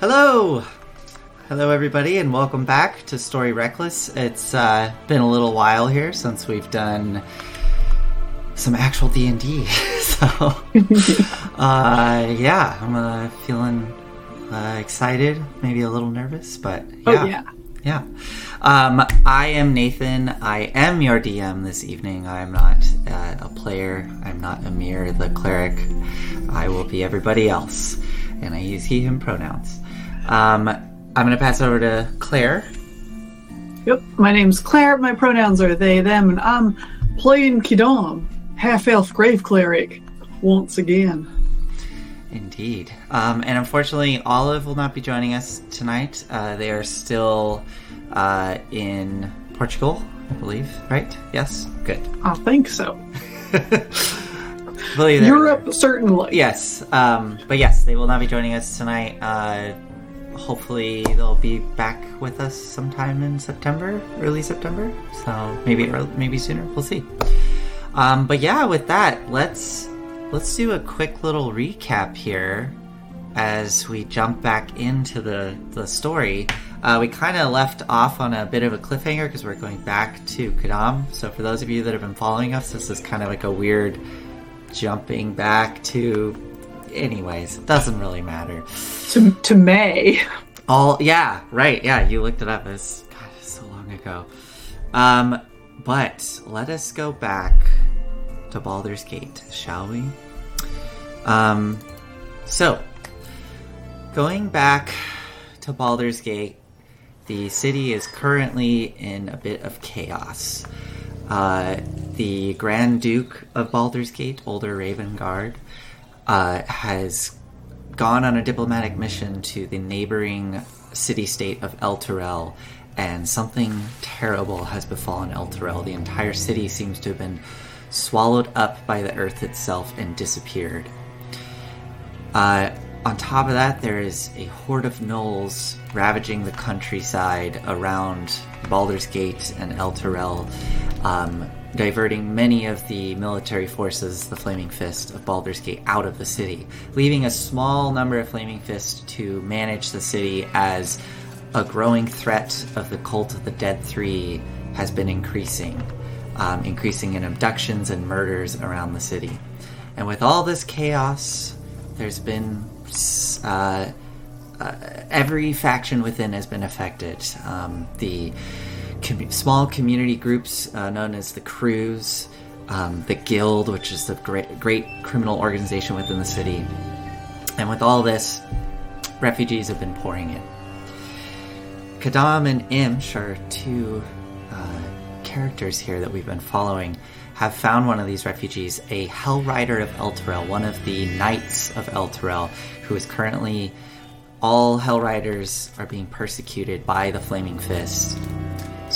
Hello! Hello, everybody, and welcome back to Story Reckless. It's uh, been a little while here since we've done some actual D and D, so uh, yeah, I'm uh, feeling uh, excited, maybe a little nervous, but yeah, Oh yeah. yeah. Um, I am Nathan. I am your DM this evening. I'm not uh, a player. I'm not Amir, the cleric. I will be everybody else, and I use he/him pronouns. Um, I'm going to pass over to Claire. Yep. My name's Claire. My pronouns are they, them, and I'm playing Quidam, half elf grave cleric, once again. Indeed. Um, and unfortunately, Olive will not be joining us tonight. Uh, they are still uh, in Portugal, I believe. Right? Yes. Good. I think so. Europe, certainly. Yes, um, but yes, they will not be joining us tonight. Uh, hopefully, they'll be back with us sometime in September, early September. So maybe early, maybe sooner. We'll see. Um, but yeah, with that, let's let's do a quick little recap here as we jump back into the the story. Uh, we kind of left off on a bit of a cliffhanger because we're going back to Quidam. So for those of you that have been following us, this is kind of like a weird jumping back to. Anyways, it doesn't really matter. To, to May. All yeah, right, yeah, you looked it up. It's God, it's so long ago. Um, but let us go back to Baldur's Gate, shall we? Um, so going back to Baldur's Gate, the city is currently in a bit of chaos. Uh, the Grand Duke of Baldur's Gate, Ulder Ravengard, uh, has gone on a diplomatic mission to the neighboring city state of Elturel, and something terrible has befallen Elturel. The entire city seems to have been swallowed up by the earth itself and disappeared. Uh, on top of that, there is a horde of gnolls ravaging the countryside around Baldur's Gate and Elturel, um, diverting many of the military forces, the Flaming Fist of Baldur's Gate, out of the city, leaving a small number of Flaming Fist to manage the city as a growing threat of the Cult of the Dead Three has been increasing, um, increasing in abductions and murders around the city. And with all this chaos, there's been uh, uh, every faction within has been affected. Um, the com- small community groups uh, known as the Crews, um, the Guild, which is the great, great criminal organization within the city, and with all this, refugees have been pouring in. Quidam and Imsh are two uh, characters here that we've been following have found one of these refugees, a Hell Rider of Elturel, one of the Knights of Elturel, who is currently. All Hell Riders are being persecuted by the Flaming Fist.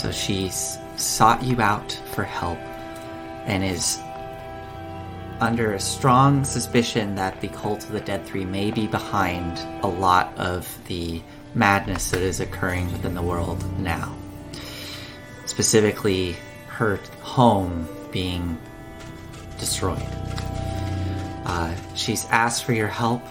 So she's sought you out for help and is under a strong suspicion that the Cult of the Dead Three may be behind a lot of the madness that is occurring within the world now. Specifically, her home being destroyed. Uh, she's asked for your help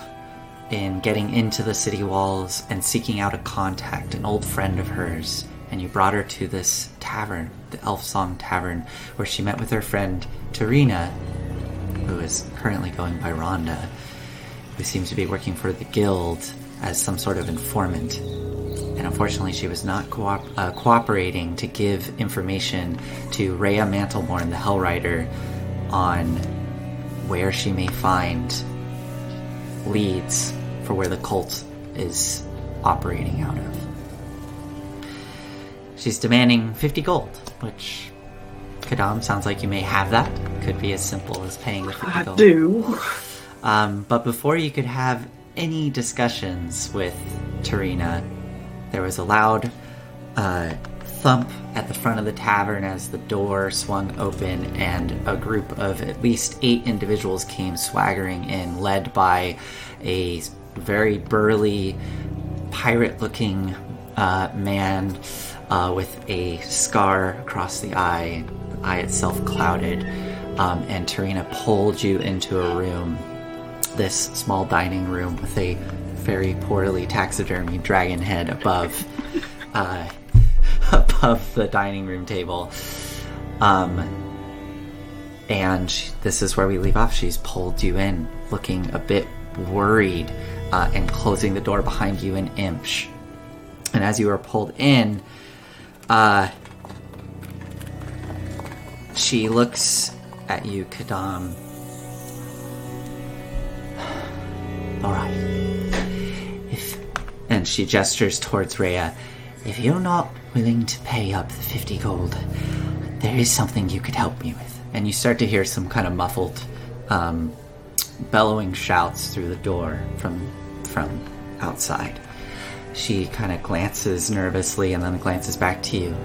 in getting into the city walls and seeking out a contact, an old friend of hers. And you brought her to this tavern, the Elf Song Tavern, where she met with her friend Tarina, who is currently going by Rhonda, who seems to be working for the guild as some sort of informant. And unfortunately, she was not coop- uh, cooperating to give information to Reya Mantlemorn, the Hell Rider, on where she may find leads for where the cult is operating out of. She's demanding 50 gold, which Quidam sounds like you may have that. Could be as simple as paying the 50 I gold. do. Um, but before you could have any discussions with Tarina, there was a loud uh, thump at the front of the tavern as the door swung open, and a group of at least eight individuals came swaggering in, led by a very burly, pirate looking uh, man uh, with a scar across the eye, the eye itself clouded. Um, and Tarina pulled you into a room this small dining room with a very poorly taxidermy dragon head above uh, above the dining room table. Um, and this is where we leave off. She's pulled you in, looking a bit worried, uh, and closing the door behind you and Imsh. And as you are pulled in, uh, she looks at you, Quidam. All right. If and she gestures towards Reya. If you're not willing to pay up the fifty gold, there is something you could help me with. And you start to hear some kind of muffled, um, bellowing shouts through the door from from outside. She kind of glances nervously and then glances back to you.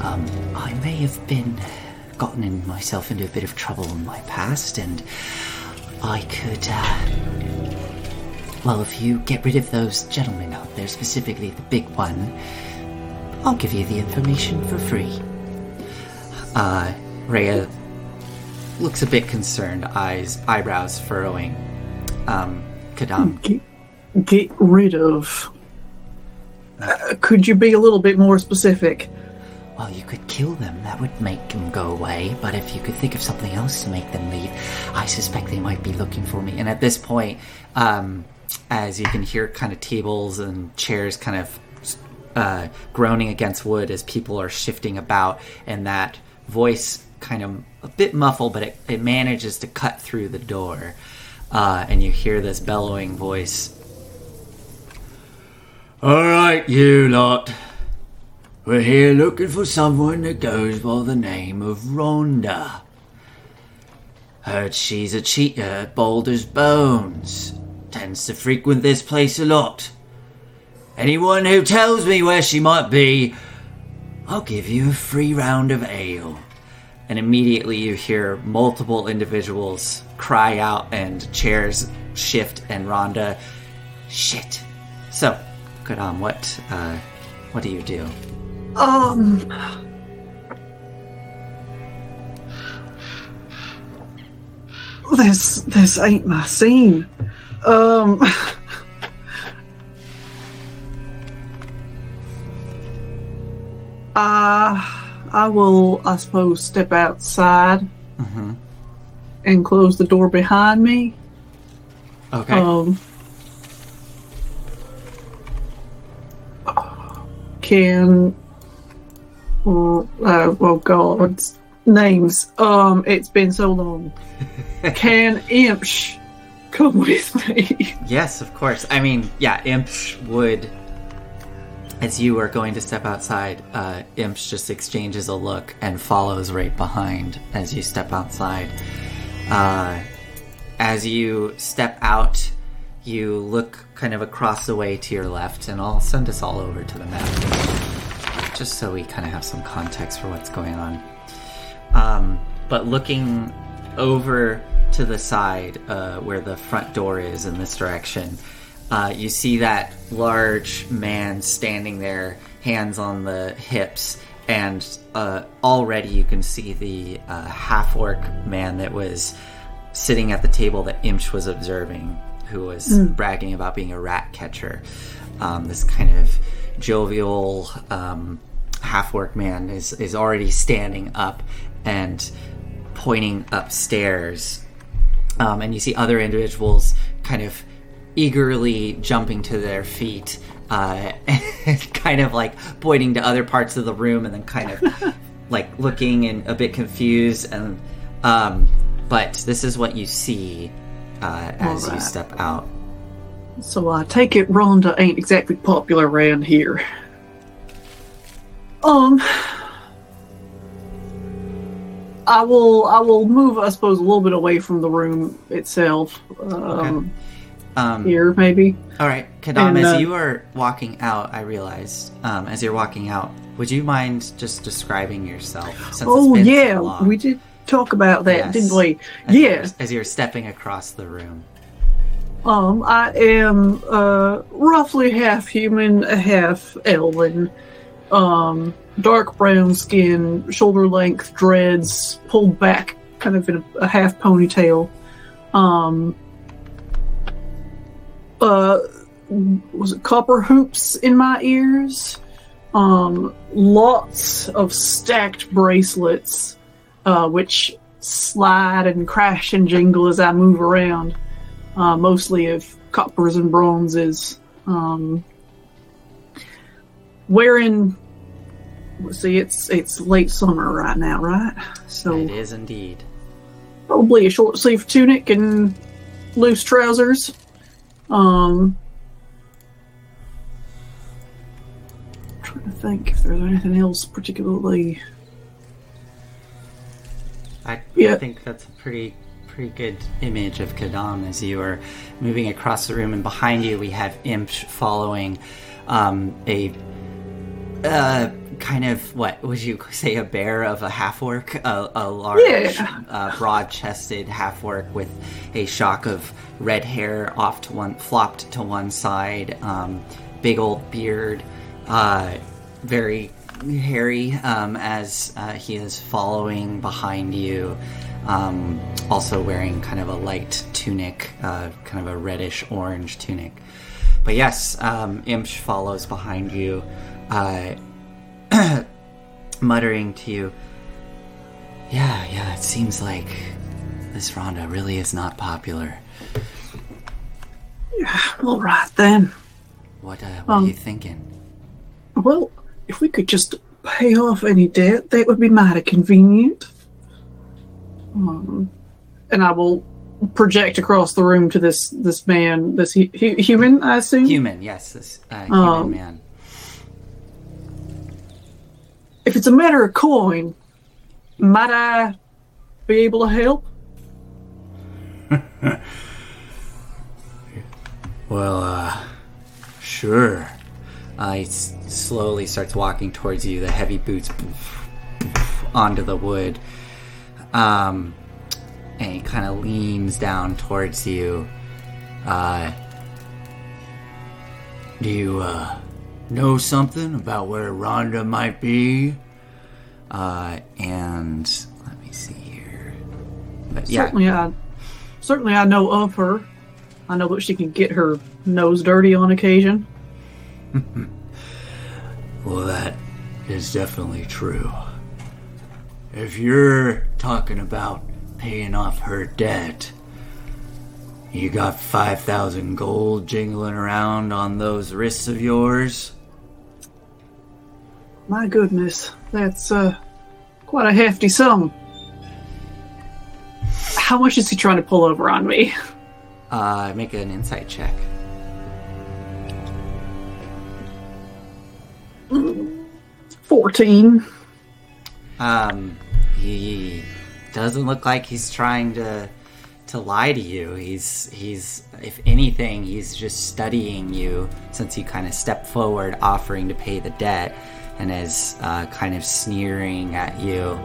Um, I may have been gotten in myself into a bit of trouble in my past, and I could. Uh, well, if you get rid of those gentlemen out there, specifically the big one, I'll give you the information for free. Uh, Reya looks a bit concerned, eyes, eyebrows furrowing. Um, Quidam, Get, get rid of. Could you be a little bit more specific? well, you could kill them. That would make them go away. But if you could think of something else to make them leave, I suspect they might be looking for me. And at this point, um, as you can hear kind of tables and chairs kind of uh, groaning against wood as people are shifting about, and that voice kind of a bit muffled, but it, it manages to cut through the door. Uh, and you hear this bellowing voice. All right, you lot. We're here looking for someone that goes by the name of Rhonda. Heard she's a cheater at Baldur's Bones. Tends to frequent this place a lot. Anyone who tells me where she might be, I'll give you a free round of ale. And immediately you hear multiple individuals cry out and chairs shift and Rhonda, shit. So, good. What, uh, what do you do? Um. This this ain't my scene. Um. Uh, I will, I suppose, step outside and close the door behind me. Okay. Um, can uh, oh god, names. Um, it's been so long. can Imsh come with me? Yes, of course. I mean, yeah, Imsh would. As you are going to step outside, uh, Imsh just exchanges a look and follows right behind as you step outside. Uh, as you step out, you look kind of across the way to your left, and I'll send us all over to the map just so we kind of have some context for what's going on. Um, but looking over to the side uh, where the front door is in this direction, uh, you see that large man standing there, hands on the hips, and uh, already you can see the uh, half orc man that was sitting at the table that Imsh was observing, who was bragging about being a rat catcher. Um, this kind of jovial um, half orc man is, is already standing up and pointing upstairs. Um, and you see other individuals kind of eagerly jumping to their feet uh, and kind of like pointing to other parts of the room and then kind of like looking and a bit confused and um, but this is what you see uh, as you step out So I take it Rhonda ain't exactly popular around here. Um I will I will move I suppose a little bit away from the room itself. Um um, here maybe. all right quidam And, as uh, you are walking out i realized um, as you're walking out would you mind just describing yourself since Oh yeah, so we did talk about that, Yes. didn't we? as Yeah. you're, as you're stepping across the room Um, I am uh, roughly half human, a half elven. Um, dark brown skin, shoulder length dreads, pulled back, kind of in a, a half ponytail. Um, uh, was it copper hoops in my ears, um, lots of stacked bracelets, uh, which slide and crash and jingle as I move around, uh, mostly of coppers and bronzes. Um, wearing, let's see, it's it's late summer right now, right? So It is indeed. probably a short sleeve tunic and loose trousers. Um, trying to think if there's anything else particularly. I Yeah. think that's a pretty pretty good image of Quidam as you are moving across the room, and behind you we have Imsh following um, a uh, kind of what would you say a bear of a half orc, a, a large, Yeah. uh, broad-chested half orc with a shock of red hair off to one, flopped to one side, um, big old beard, uh, very hairy um, as uh, he is following behind you. Um, also wearing kind of a light tunic, uh, kind of a reddish orange tunic. But yes, um, Imsh follows behind you, uh, muttering to you, Yeah, yeah, it seems like this Rhonda really is not popular. Yeah, well, right then. What, uh, what Um, are you thinking? Well, if we could just pay off any debt, that would be mighty convenient. Um, and I will project across the room to this this man, this hu- hu- human, I assume. Human, yes, this uh, human Um, man. If it's a matter of coin, might I be able to help? Well, uh, sure. Uh, he s- slowly starts walking towards you, the heavy boots onto the wood. Um, and he kind of leans down towards you. Uh, do you, uh, know something about where Rhonda might be? Uh, and let me see here. But yeah, Certainly, I certainly I know of her. I know that she can get her nose dirty on occasion. Well, that is definitely true. If you're talking about paying off her debt, you got 5,000 gold jingling around on those wrists of yours? My goodness, that's uh, quite a hefty sum. How much is he trying to pull over on me? Uh, make an insight check. Fourteen. Um, he doesn't look like he's trying to to lie to you. He's he's if anything, he's just studying you since you kind of stepped forward, offering to pay the debt, and is uh, kind of sneering at you.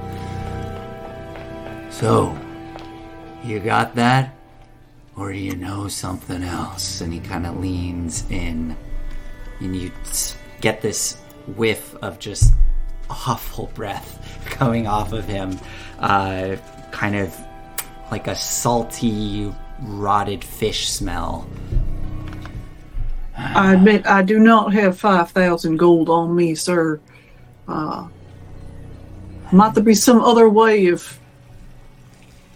So, you got that, or do you know something else? And he kind of leans in, and you get this whiff of just awful breath coming off of him, uh, kind of like a salty, rotted fish smell. I admit I do not have five thousand gold on me, sir. Uh, might there be some other way of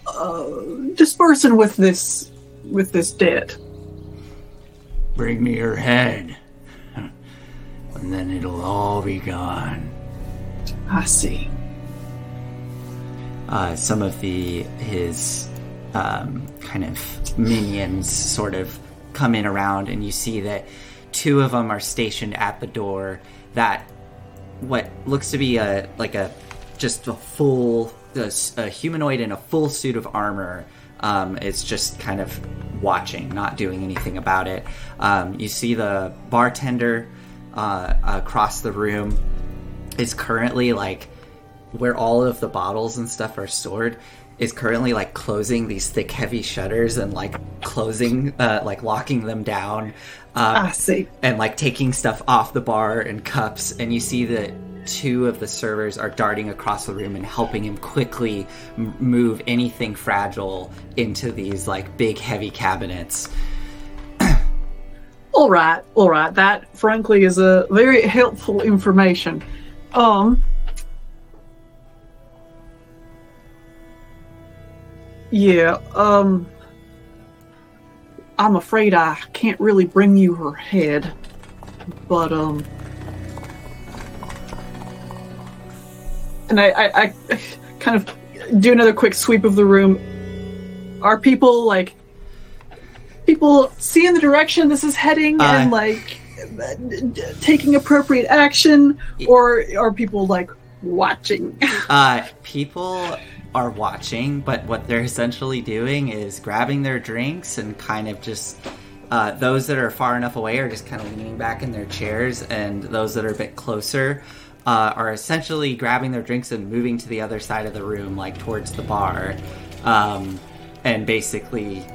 uh, dispersing with this with this debt? Bring me your head, and then it'll all be gone. I see. uh, some of the his um, kind of minions sort of come in around, and you see that two of them are stationed at the door. That what looks to be a like a just a full a humanoid in a full suit of armor um, is just kind of watching, not doing anything about it. Um, you see the bartender uh, across the room is currently like where all of the bottles and stuff are stored is currently like closing these thick heavy shutters and like closing uh like locking them down um, I see. and like taking stuff off the bar and cups and you see that two of the servers are darting across the room and helping him quickly m- move anything fragile into these like big heavy cabinets All right, all right. That, frankly, is a very helpful information. Um. Yeah. Um. I'm afraid I can't really bring you her head, but um. And I, I, I kind of do another quick sweep of the room. Are people like people seeing the direction this is heading Uh, and like taking appropriate action, or are people like watching? Uh, people are watching, but what they're essentially doing is grabbing their drinks and kind of just. Uh, those that are far enough away are just kind of leaning back in their chairs, and those that are a bit closer uh, are essentially grabbing their drinks and moving to the other side of the room, like towards the bar, um, and basically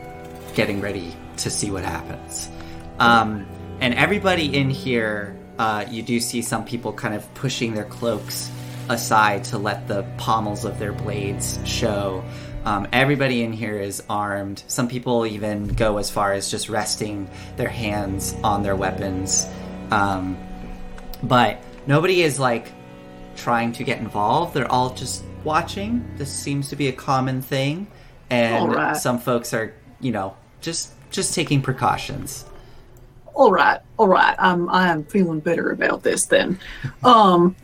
getting ready to see what happens. Um, and everybody in here, uh, you do see some people kind of pushing their cloaks aside to let the pommels of their blades show. Um, everybody in here is armed. Some people even go as far as just resting their hands on their weapons. Um, but nobody is like trying to get involved. They're all just watching. This seems to be a common thing, and Alright. some folks are, you know, just just taking precautions. all right, all right. I'm I am feeling better about this then. Um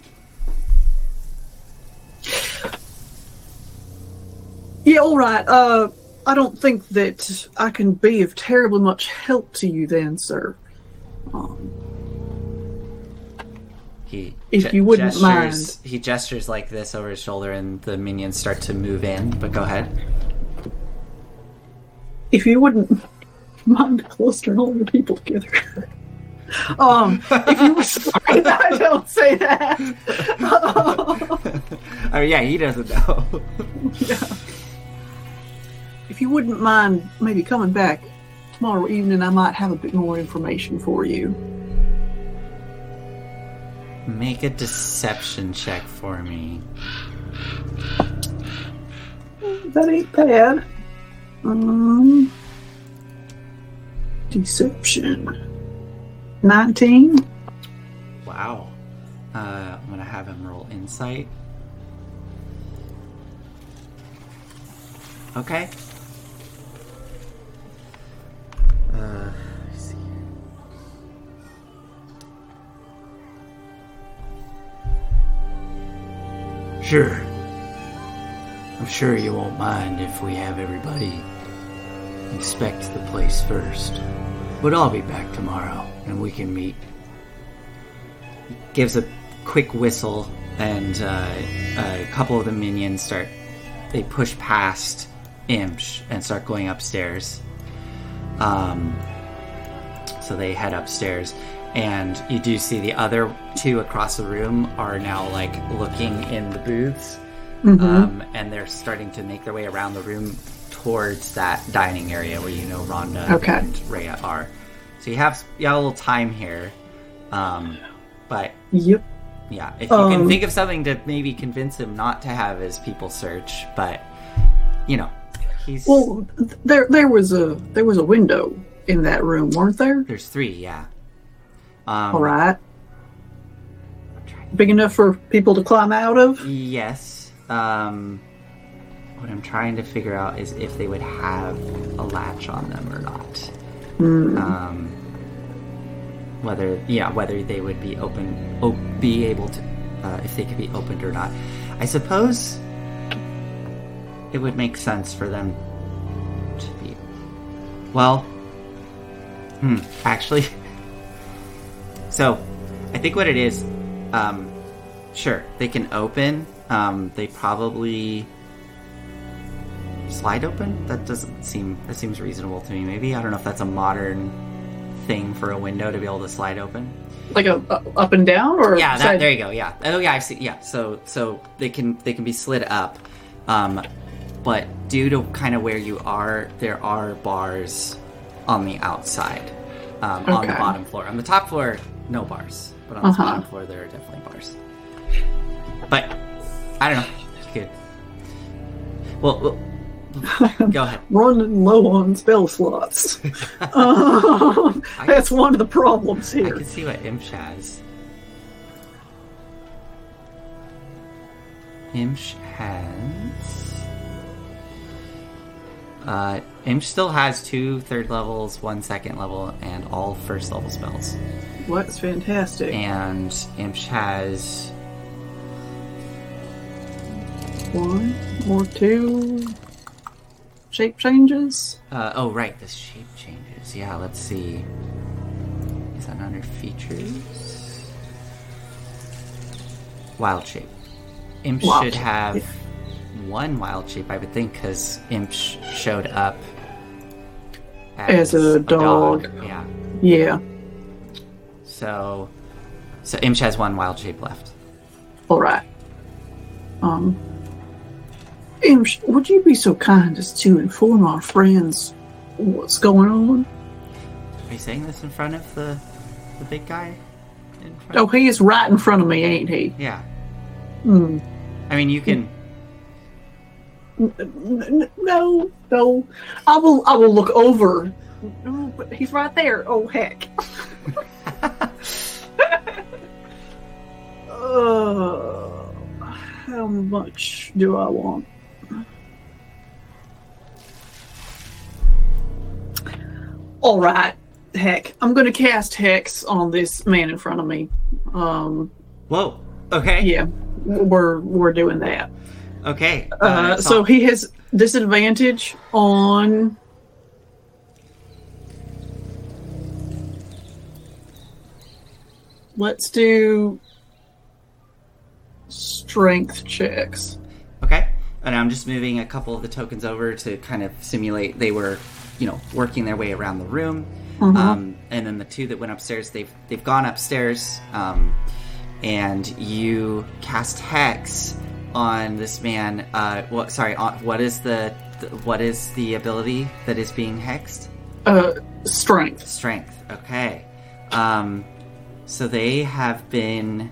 Yeah, all right. Uh I don't think that I can be of terribly much help to you then, sir. Um, He If ge- you wouldn't gestures, he gestures like this over his shoulder, and the minions start to move in. But go ahead. If you wouldn't mind clustering all your people together. um, if you were sorry, I don't say that. oh yeah, he doesn't know. if you wouldn't mind maybe coming back tomorrow evening, I might have a bit more information for you. Make a deception check for me. That ain't bad. Um, deception. 19. Wow. Uh, I'm gonna have him roll insight. Okay. Uh, see. Sure. I'm sure you won't mind if we have everybody inspect the place first. But I'll be back tomorrow and we can meet He gives a quick whistle, and uh, a couple of the minions start. They push past Imsh and start going upstairs. Um, so they head upstairs, and you do see the other two across the room are now like looking in the booths, um, and they're starting to make their way around the room towards that dining area where you know Rhonda Okay. and Rhea are. So you have you have a little time here, um, but Yep. yeah, if you can Um, think of something to maybe convince him not to have his people search, but you know, he's Well, there there was a there was a window in that room, weren't there? there's three, yeah. Um, All right. Big enough for people to climb out of? Yes. Um, what I'm trying to figure out is if they would have a latch on them or not. Hmm. Um, whether yeah, whether they would be open, o- be able to, uh, if they could be opened or not. I suppose it would make sense for them to be. Well, hmm, actually. So, I think what it is, um, sure, they can open. Um, they probably slide open. That doesn't seem that seems reasonable to me. Maybe I don't know if that's a modern thing for a window to be able to slide open. Like a, a up and down or Yeah, that, there you go. Yeah. Oh yeah, I see. Yeah. So so they can they can be slid up, um, but due to kind of where you are, there are bars on the outside, um, on the bottom floor. On the top floor, no bars, but on the Uh-huh. bottom floor, there are definitely bars. But I don't know. You could. Well, well, Go ahead. running low on spell slots. um, that's one of the problems here. I can see what Imsh has. Imsh has. Uh, Imsh still has two third levels, one second level, and all first level spells. Well, that's fantastic. And Imsh has. One or two shape changes. Uh, oh, right, the shape changes. Yeah, let's see. Is that under features? Wild shape. Imp Wild should shape, have yeah. one wild shape, I would think, because Imp sh- showed up As a dog. Yeah. Yeah. So, so Imp has one wild shape left. All right. Um. Imsh, would you be so kind as to inform our friends what's going on? Are you saying this in front of the the big guy? Oh, he is right in front of me, ain't he? Yeah. Hmm. I mean, you can. No, no. I will. I will look over. No, but he's right there. Oh heck. uh, how much do I want? All right. Heck, I'm going to cast hex on this man in front of me. Um, Whoa. Okay. yeah, we're we're doing that. Okay. Uh, it's so he has disadvantage on. Let's do strength checks. Okay. And I'm just moving a couple of the tokens over to kind of simulate they were, you know, working their way around the room. Mhm. Um, and then the two that went upstairs, they've they've gone upstairs. Um, and you cast hex on this man. Uh, what? Sorry. On, what is the, the what is the ability that is being hexed? Uh, strength. Strength. Okay. Um, so they have been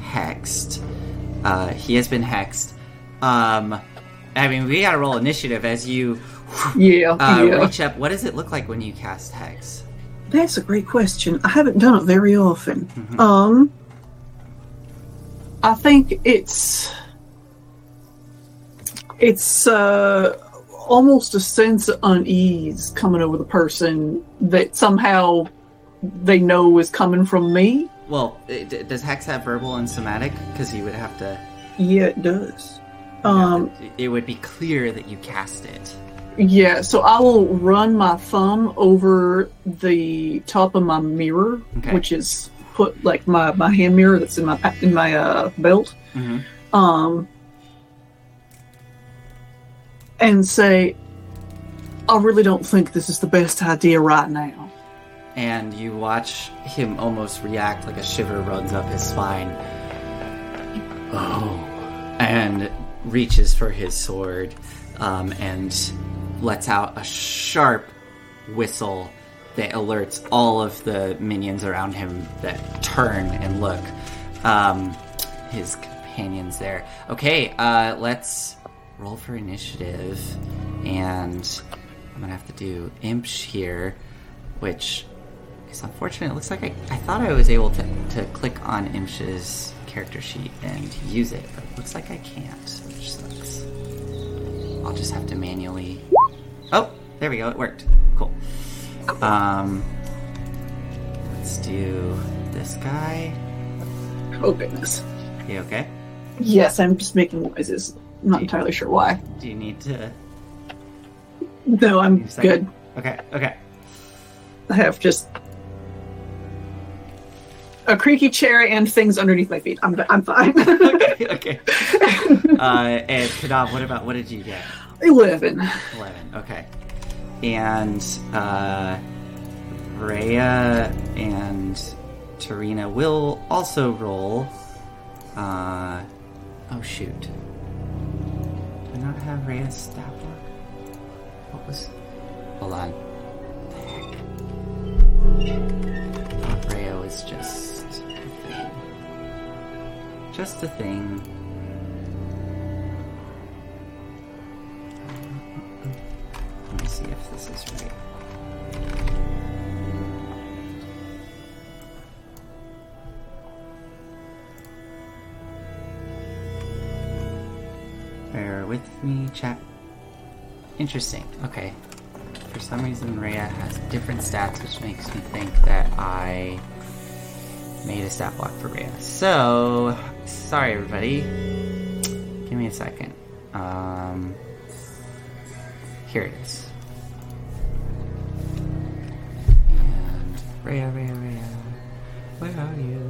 hexed. Uh, he has been hexed. Um, I mean, we gotta roll initiative as you Yeah, uh, yeah. reach up. What does it look like when you cast hex? That's a great question. I haven't done it very often. Mhm. Um, I think it's it's uh almost a sense of unease coming over the person that somehow they know is coming from me. Well, it, does hex have verbal and somatic? Because you would have to. Yeah, it does. Um, it would be clear that you cast it. Yeah. So I will run my thumb over the top of my mirror, Okay. which is put like my my hand mirror that's in my in my uh, belt. hmm um, and say, I really don't think this is the best idea right now. And you watch him almost react like a shiver runs up his spine. Oh. And reaches for his sword um, and lets out a sharp whistle that alerts all of the minions around him that turn and look. Um, his companions there. Okay, uh, let's roll for initiative. And I'm gonna have to do Imsh here, which is unfortunate. It looks like I, I thought I was able to, to click on Imsh's character sheet and use it, but it looks like I can't, which sucks. I'll just have to manually. Oh, there we go. It worked. Cool. Um, let's do this guy. Oh, goodness. You okay? Yes, I'm just making noises. I'm not entirely sure why. Do you need to? No, I'm Need a second? good. Okay. Okay. I have just a creaky chair and things underneath my feet. I'm, I'm fine. okay. Okay. Uh, and Quidam, what about what did you get? 11. 11. Okay. And uh, Reya and Tarina will also roll. Uh, oh, shoot. Do I not have Reya's stat block? What was. Hold on. Thought Reya was just a thing. Just a thing. If this is right. Bear with me, chat. Interesting. Okay. For some reason, Reya has different stats, which makes me think that I made a stat block for Reya. So, sorry everybody. Give me a second. Um, here it is. Reya, Reya, Reya, where are you?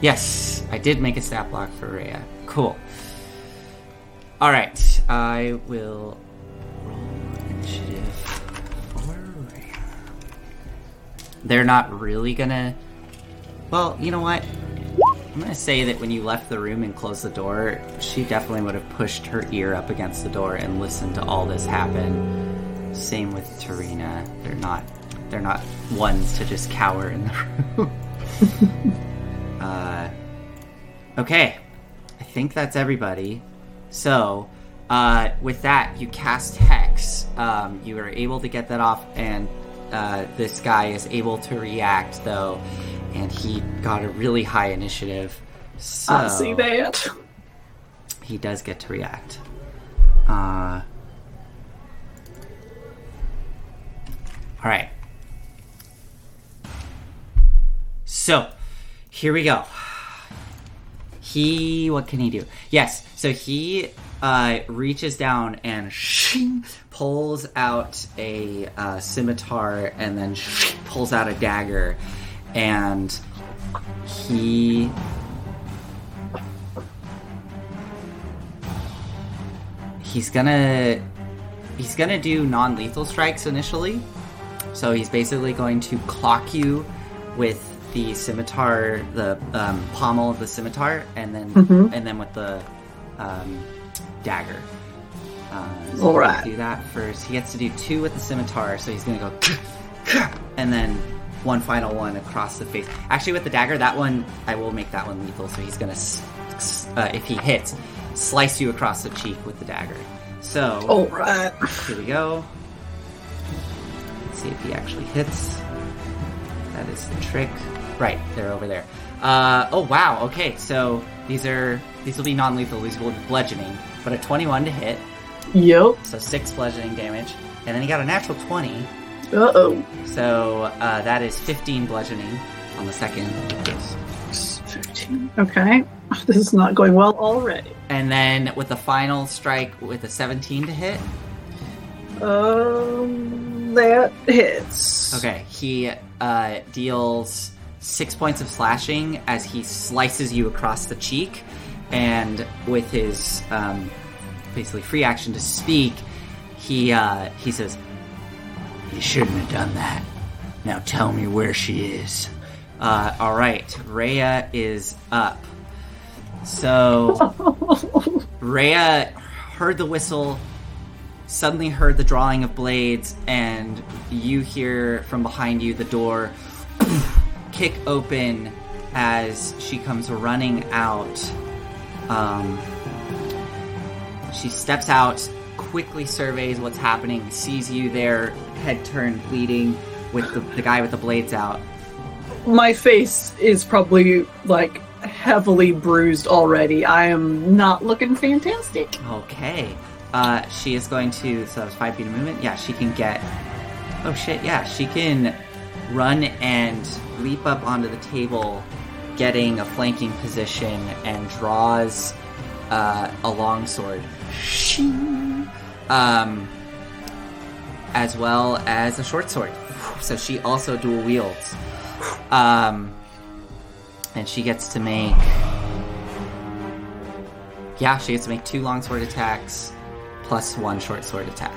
Yes, I did make a stat block for Reya. Cool. All right, I will roll initiative for Reya. They're not really gonna. Well, you know what? I'm gonna say that when you left the room and closed the door, she definitely would have pushed her ear up against the door and listened to all this happen. Same with Tarina. They're not. They're not ones to just cower in the room. uh, okay, I think that's everybody. So, uh, with that, you cast Hex. Um, you are able to get that off, and uh, this guy is able to react, though, and he got a really high initiative. So I see that. he does get to react. Uh, all right. So, here we go. He, what can he do? Yes, so he uh, reaches down and shing, pulls out a uh, scimitar and then shing, pulls out a dagger, and he he's gonna he's gonna do non-lethal strikes initially. So he's basically going to clock you with the scimitar, the um, pommel of the scimitar, and then Mhm. and then with the um, dagger. Uh, so All. Do that first. He gets to do two with the scimitar, so he's gonna go, and then one final one across the face. Actually, with the dagger, that one I will make that one lethal. So he's gonna, uh, if he hits, slice you across the cheek with the dagger. So All right. here we go. Let's see if he actually hits. That is the trick. Right, they're over there. Uh, oh wow. Okay, so these are these will be non-lethal. These will be bludgeoning, but a 21 to hit, Yep. so six bludgeoning damage, and then he got a natural 20, Uh oh. so uh, that is 15 bludgeoning on the second. 15. Okay. This is not going well already. And then with the final strike with a 17 to hit. Um, that hits. Okay, he uh, deals six points of slashing as he slices you across the cheek, and with his um, basically free action to speak, he uh, he says, "You shouldn't have done that. Now tell me where she is." Uh, all right, Reya is up. So Reya heard the whistle, suddenly heard the drawing of blades, and you hear from behind you the door kick open as she comes running out. Um, she steps out, quickly surveys what's happening, sees you there, head turned, bleeding, with the, the guy with the blades out. My face is probably like heavily bruised already. I am not looking fantastic. Okay. Uh, she is going to. So that was five feet of movement. Yeah, she can get. Oh shit! Yeah, she can run and leap up onto the table, getting a flanking position, and draws uh, a longsword. Um, as well as a short sword. So she also dual wields. Um, and she gets to make yeah, she gets to make two longsword attacks plus one short sword attack.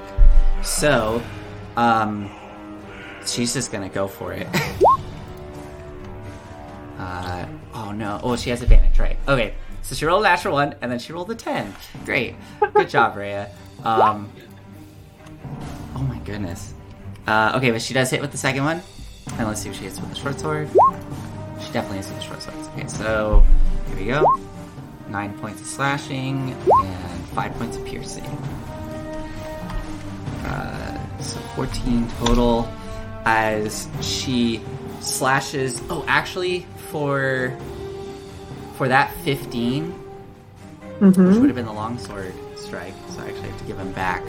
So, um, she's just gonna go for it. uh, oh no. Oh, she has advantage, right? Okay, so she rolled a natural one, and then she rolled a 10. Great. Good job, Reya. Um, oh my goodness. Uh, okay, but she does hit with the second one. And let's see if she hits with the short sword. She definitely hits with the short sword. Okay, so here we go. Nine points of slashing and five points of piercing. So 14 total as she slashes. Oh, actually, for for that 15, which Mm-hmm. would have been the longsword strike, so I actually have to give him back.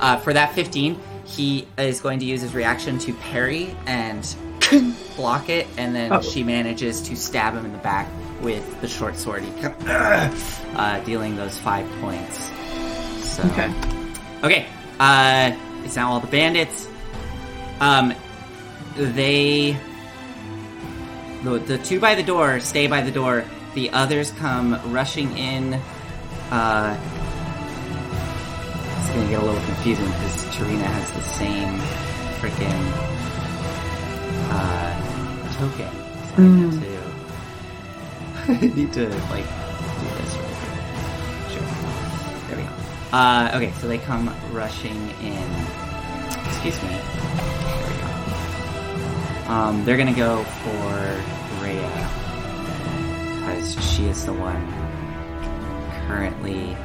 Uh, for that 15, he is going to use his reaction to parry and block it, and then Oh. she manages to stab him in the back with the short sword, he uh, dealing those five points. So, Okay. Okay, uh, it's now all the bandits. Um, they, the, the two by the door stay by the door. The others come rushing in. Uh, it's gonna get a little confusing because Tarina has the same freaking uh, token. So Mm. I need to, I need to like do this quick. Sure. There we go. Uh, okay, so they come rushing in. Excuse me. Um, they're gonna go for Reya because she is the one currently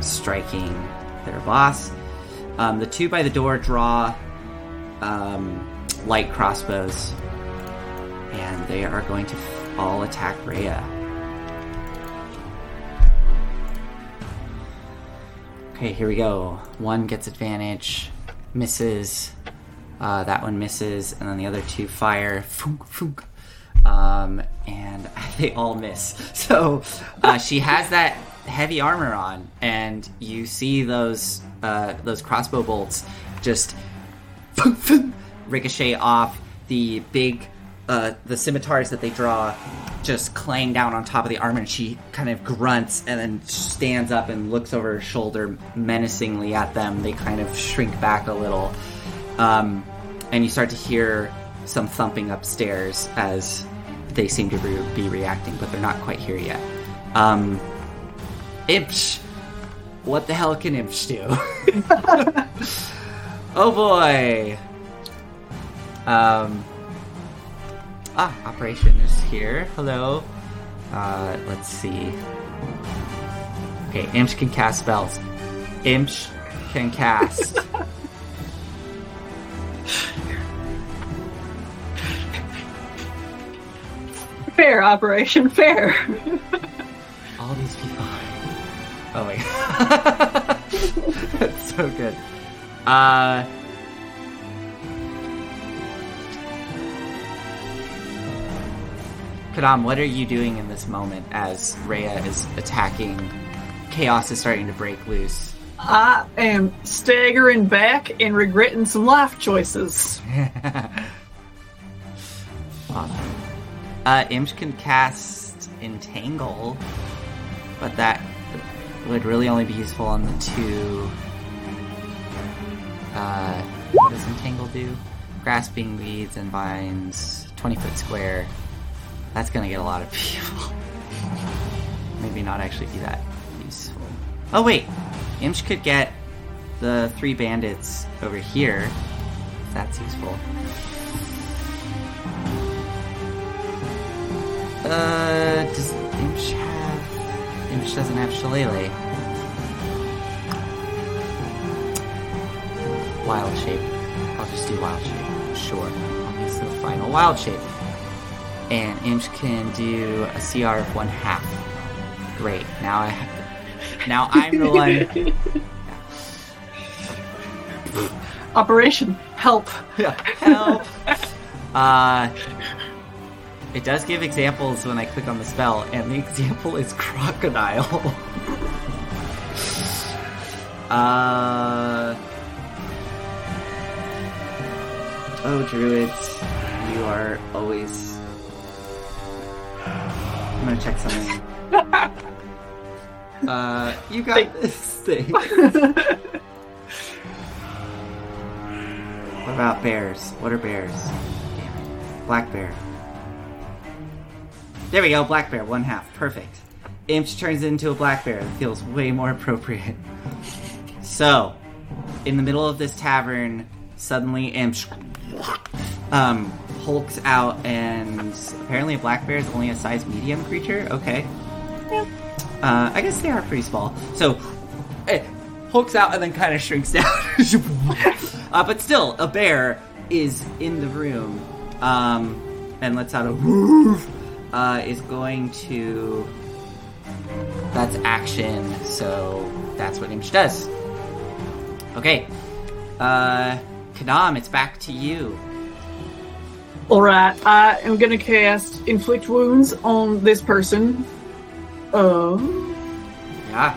striking their boss. Um, the two by the door draw um, light crossbows, and they are going to all attack Reya. Okay, here we go. One gets advantage, misses. Uh, that one misses, and then the other two fire. Funk, funk. Um, and they all miss. So uh, she has that heavy armor on, and you see those uh, those crossbow bolts just funk, funk, ricochet off the big uh, the scimitars that they draw just clang down on top of the armor and she kind of grunts and then stands up and looks over her shoulder menacingly at them. They kind of shrink back a little. Um, and you start to hear some thumping upstairs as they seem to re- be reacting but they're not quite here yet. Um, Imsh what the hell can Imsh do? Oh boy. Um, ah, Operation is here. Hello. Uh, let's see. Okay, Imsh can cast spells. Imsh can cast. Fair operation, fair. all these people. Oh my god. That's so good. Uh. Quidam, what are you doing in this moment as Reya is attacking? Chaos is starting to break loose. I am staggering back and regretting some life choices. Awesome. Uh, Imsh can cast Entangle, but that would really only be useful on the two. Uh, what does Entangle do? Grasping weeds and vines, 20 foot square. That's gonna get a lot of people. Maybe not actually be that useful. Oh, wait! Imsh could get the three bandits over here. That's useful. Uh, does Imsh have? Imsh doesn't have Shillelagh. Wild shape. I'll just do wild shape. Sure. I'll use the final wild shape. And Imsh can do a CR of one half. Great. Now I have. Now I'm the one. Operation, help. Help. Uh, it does give examples when I click on the spell, and the example is crocodile. uh. Oh, druids, you are always. I'm gonna check something. uh, you got this thing. What about bears? What are bears? Black bear. There we go, black bear, one half. Perfect. Imsh turns into a black bear. That feels way more appropriate. So, in the middle of this tavern, suddenly Imsh um, hulks out, and apparently a black bear is only a size medium creature. Okay. Uh, I guess they are pretty small. So, eh, hulks out and then kind of shrinks down. uh, but still, a bear is in the room um, and lets out a woof. Uh, is going to. That's action, so that's what Imsh does. Okay. Uh, Quidam, it's back to you. Alright, I am gonna cast Inflict Wounds on this person. Um, Yeah.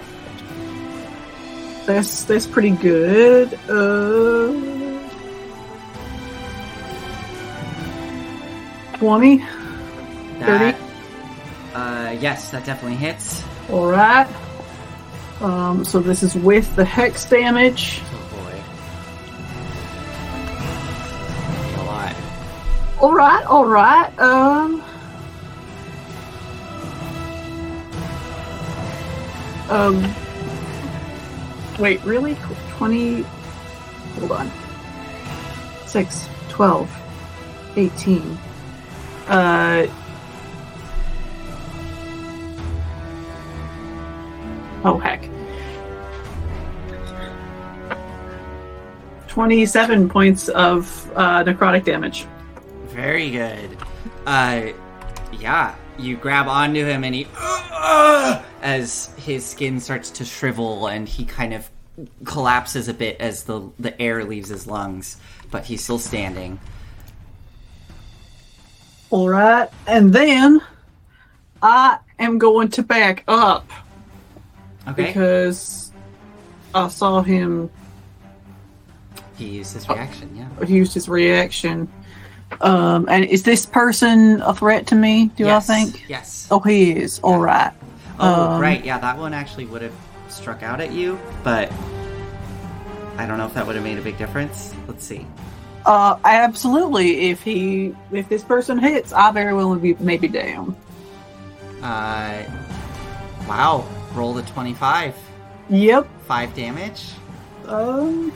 that's that's pretty good. Uh, twenty. That, uh, yes, that definitely hits. All right. Um, so this is with the hex damage. Oh All right, all right. Um. Um. Wait, really? 20. Hold on. 6, 12, 18. Uh. Oh, heck. 27 points of uh, necrotic damage. Very good. Uh, yeah, you grab onto him and he, uh, as his skin starts to shrivel and he kind of collapses a bit as the the air leaves his lungs, but he's still standing. All right, and then I am going to back up Okay. because I saw him he used his reaction. Yeah. He used his reaction. Um, and is this person a threat to me? Do yes. I think? Yes. Oh, he is. All right. Oh, Um, right. Yeah, that one actually would have struck out at you, but I don't know if that would have made a big difference. Let's see. Uh, absolutely. If he, if this person hits, I very well would be maybe down. Uh, wow. Roll a 25. Yep. Five damage. Um.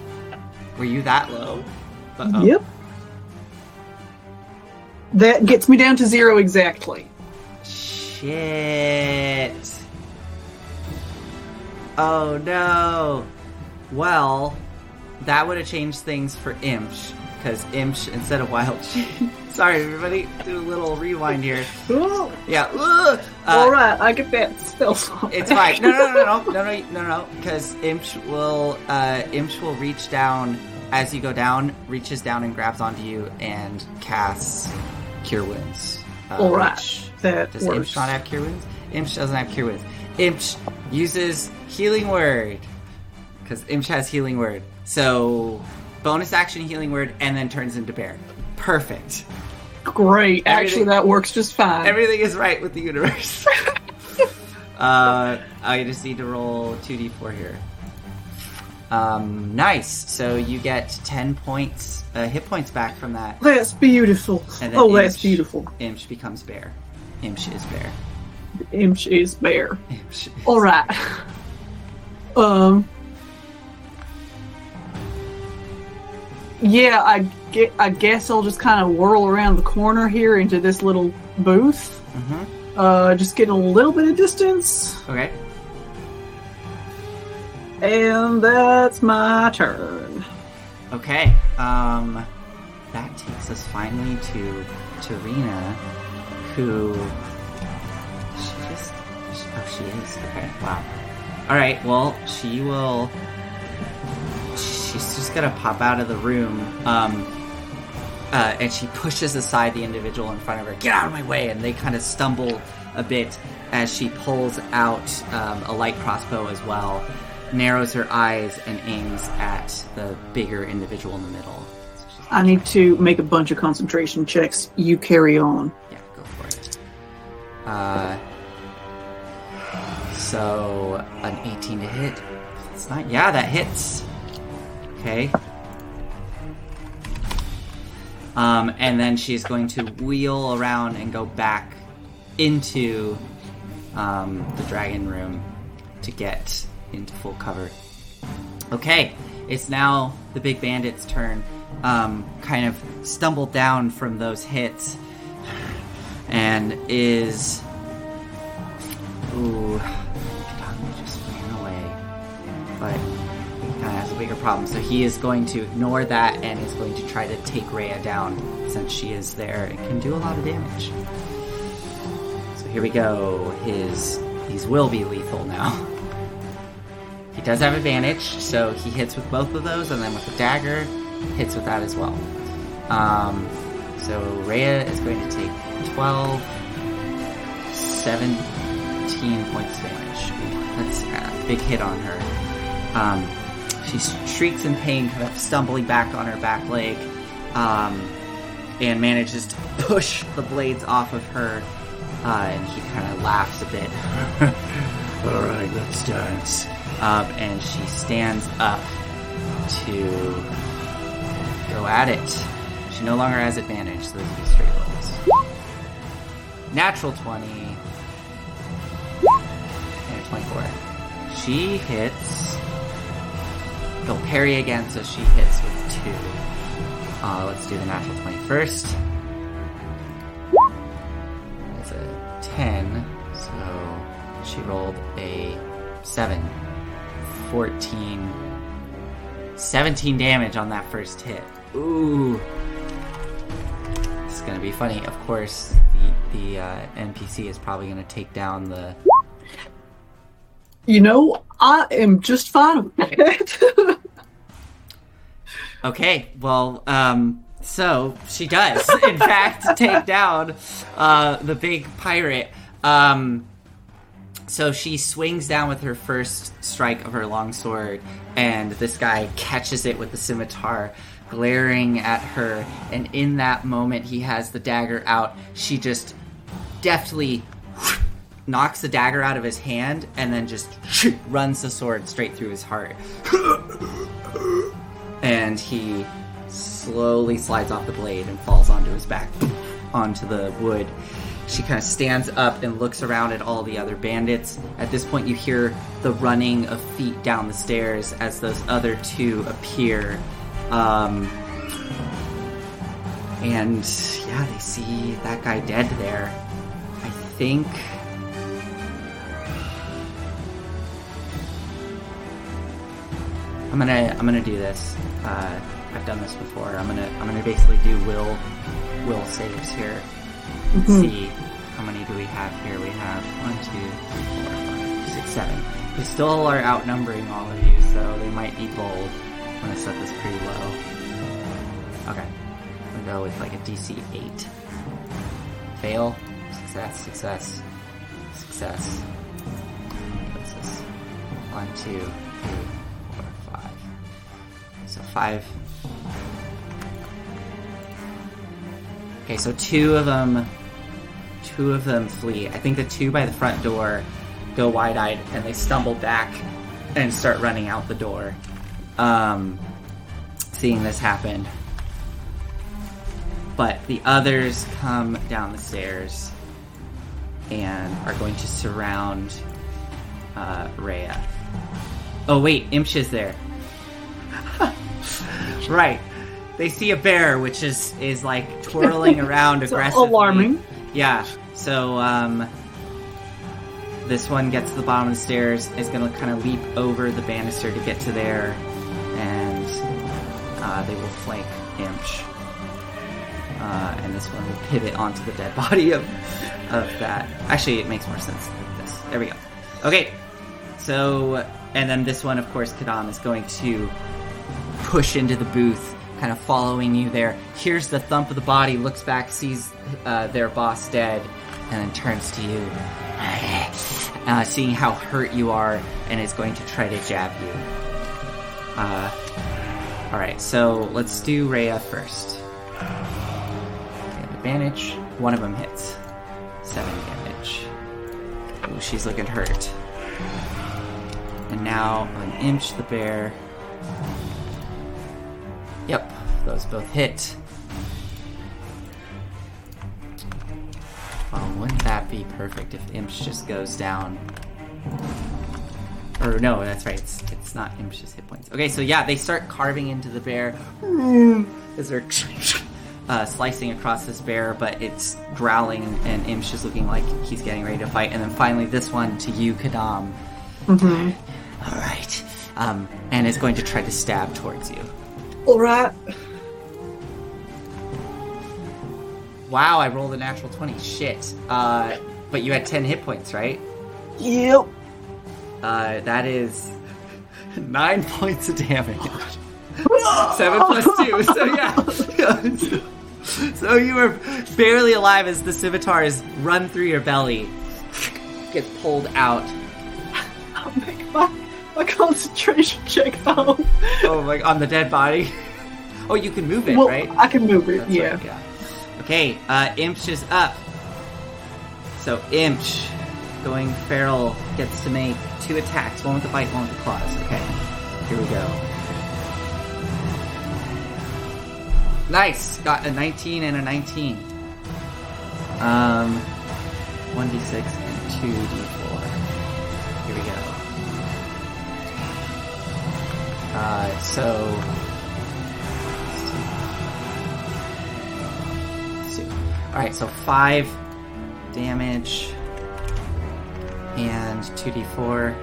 Were you that low? Uh-oh. Yep. That gets me down to zero exactly. Shit. Oh no. Well, that would have changed things for Imsh. Because Imsh, instead of Wild Sorry, everybody. Do a little rewind here. Oh, Yeah. Uh, all right, I get that spell slot It's fine. No, no, no, no, no, no, no, no. Because Imsh will, uh, Imsh will reach down as you go down, reaches down and grabs onto you and casts Cure Wounds. Uh, All right, which- that Does works. Imsh not have Cure Wounds? Imsh doesn't have Cure Wounds. Imsh uses Healing Word because Imsh has Healing Word. So bonus action Healing Word and then turns into Bear. Perfect. Great. Actually, that works just fine. Everything is right with the universe. uh, I just need to roll 2d4 here. Um, nice. So you get 10 points, uh, hit points back from that. That's beautiful. Oh, that's beautiful. Imsh becomes bear. Imsh is bear. Imsh is bear. Imsh is All right. Um. Yeah, I get. I guess I'll just kind of whirl around the corner here into this little booth. Mhm. Uh, just get a little bit of distance, Okay. And that's my turn. Okay. Um, that takes us finally to Tarina, who she just oh she is okay. Wow. All right. Well, she will. She's just gonna pop out of the room. Um. Uh, and she pushes aside the individual in front of her. Get out of my way! And they kind of stumble a bit as she pulls out um, a light crossbow as well, narrows her eyes, and aims at the bigger individual in the middle. I need to make a bunch of concentration checks. You carry on. yeah, go for it. Uh, so an 18 to hit. It's not. Yeah, that hits. Okay. Um, and then she's going to wheel around and go back into um, the dragon room to get into full cover. Okay, it's now the big bandit's turn. Um, kind of stumbled down from those hits and is. Ooh, just ran away. But he kind of has a bigger problem. So he is going to ignore that and is going to try to take Reya down since she is there and can do a lot of damage. So here we go. His these will be lethal now. He does have advantage, so he hits with both of those, and then with the dagger, hits with that as well. Um, so Reya is going to take 12, 17 points damage. That's a big hit on her. Um, she shrieks in pain, kind of stumbling back on her back leg, um, and manages to push the blades off of her. Uh, and he kind of laughs a bit. All right, let's dance. Um, and she stands up to go at it. She no longer has advantage, so those will be straight rolls. Natural 20. And 24. She hits. He'll parry again, so she hits with two. Uh, let's do the natural 20 first. That's a 10, so she rolled a 7. 14. 17 damage on that first hit. Ooh. This is gonna be funny. Of course, the, the uh, NPC is probably gonna take down the. You know, I am just fine with that. Okay, well, um, so she does, in fact, take down uh, the big pirate. Um, so she swings down with her first strike of her longsword, and this guy catches it with the scimitar, glaring at her. And in that moment, he has the dagger out. She just deftly knocks the dagger out of his hand and then just runs the sword straight through his heart. and he slowly slides off the blade and falls onto his back, onto the wood. She kind of stands up and looks around at all the other bandits. At this point, you hear the running of feet down the stairs as those other two appear. Um, and yeah, they see that guy dead there. I think. I'm gonna I'm gonna do this. Uh, I've done this before. I'm gonna I'm gonna basically do will will saves here. See how many do we have here? We have one, two, three, four, five, six, seven. We still are outnumbering all of you, so they might be bold. I'm gonna set this pretty low. Okay, gonna go with like a DC eight. Fail, success, success, success. What's this? One, two, three, four, five. So five. Okay, so two of them, two of them flee. I think the two by the front door go wide-eyed and they stumble back and start running out the door. Um, seeing this happen, but the others come down the stairs and are going to surround uh, Reya. Oh wait, Imsh is there. right. They see a bear, which is is like twirling around aggressively. alarming. Yeah. So um, this one gets to the bottom of the stairs, is going to kind of leap over the banister to get to there, and uh, they will flank Imsh. Uh, and this one will pivot onto the dead body of of that. Actually, it makes more sense like this. There we go. Okay. So, and then this one, of course, Quidam is going to push into the booth, kind of following you there. Hears the thump of the body, looks back, sees uh, their boss dead, and then turns to you, uh, seeing how hurt you are, and is going to try to jab you. Uh, all right, so let's do Reya first. Advantage. One of them hits. Seven damage. Ooh, she's looking hurt. And now an Imsh the bear. Yep, those both hit. Oh, wouldn't that be perfect if Imsh just goes down? Or no, that's right. It's it's not Imp's just hit points. Okay, so yeah, they start carving into the bear as they're uh, slicing across this bear, but it's growling and Imsh is looking like he's getting ready to fight. And then finally, this one to you, Quidam. Mhm. All right. um, and is going to try to stab towards you. All right. Wow, I rolled a natural 20. Shit. Uh, but you had 10 hit points, right? Yep. Uh, that is 9 points of damage. 7 plus 2, so yeah. so you were barely alive as the scimitars run through your belly, gets pulled out. Make my, my concentration check though. Oh like on the dead body. Oh, you can move it, well, right? I can move it. Yeah. right, yeah. Okay, uh, Imsh is up. So Imsh, going feral, gets to make two attacks, one with the bite, one with the claws. Okay, here we go. Nice, got a 19 and a 19. Um, 1d6 and 2d4. Here we go. Uh, so Alright, so 5 damage and 2d4.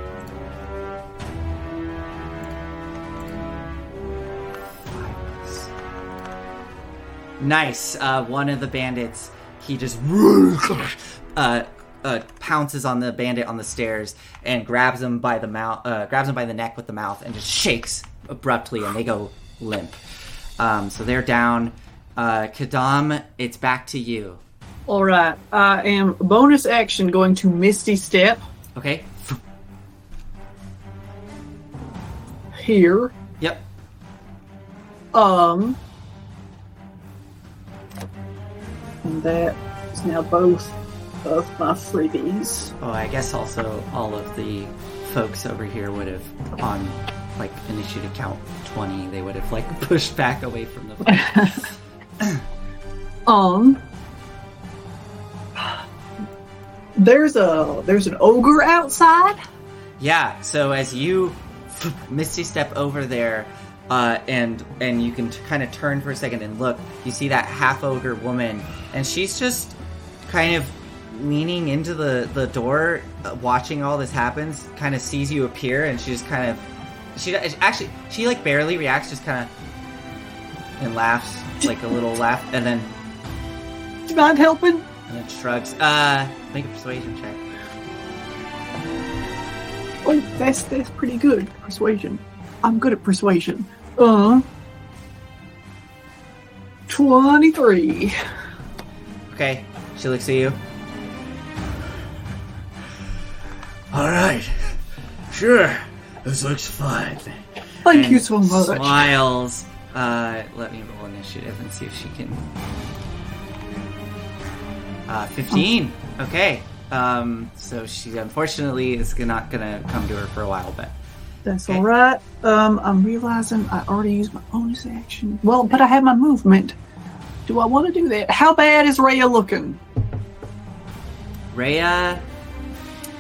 Nice. Uh, one of the bandits, he just uh, uh, pounces on the bandit on the stairs and grabs him by the mouth, uh, grabs him by the neck with the mouth, and just shakes abruptly, and they go limp. Um, so they're down. Uh, Quidam, it's back to you. All right. I am bonus action going to Misty Step Okay. here. Yep. Um. And that is now both of my freebies. Oh, I guess also all of the folks over here would have on like initiative count twenty. They would have like pushed back away from the. Place. Um. There's a there's an ogre outside. Yeah. So as you misty step over there, uh, and and you can kind of turn for a second and look, you see that half ogre woman, and she's just kind of leaning into the the door, uh, watching all this happens. Kind of sees you appear, and she just kind of she actually she like barely reacts, just kind of and laughs like a little laugh, and then Do you mind helping? and then shrugs. Uh, make a persuasion check. Wait, that's that's pretty good. Persuasion. I'm good at persuasion. Uh. Twenty-three. Okay, she looks at you. All right. Sure. This looks fine. Thank and you so much. Smiles. Uh, let me roll initiative and see if she can. Uh, 15. Okay. Um, so she unfortunately is not gonna come to her for a while, but That's Okay. all right. Um, I'm realizing I already used my bonus action. Well, but I have my movement. Do I want to do that? How bad is Reya looking? Reya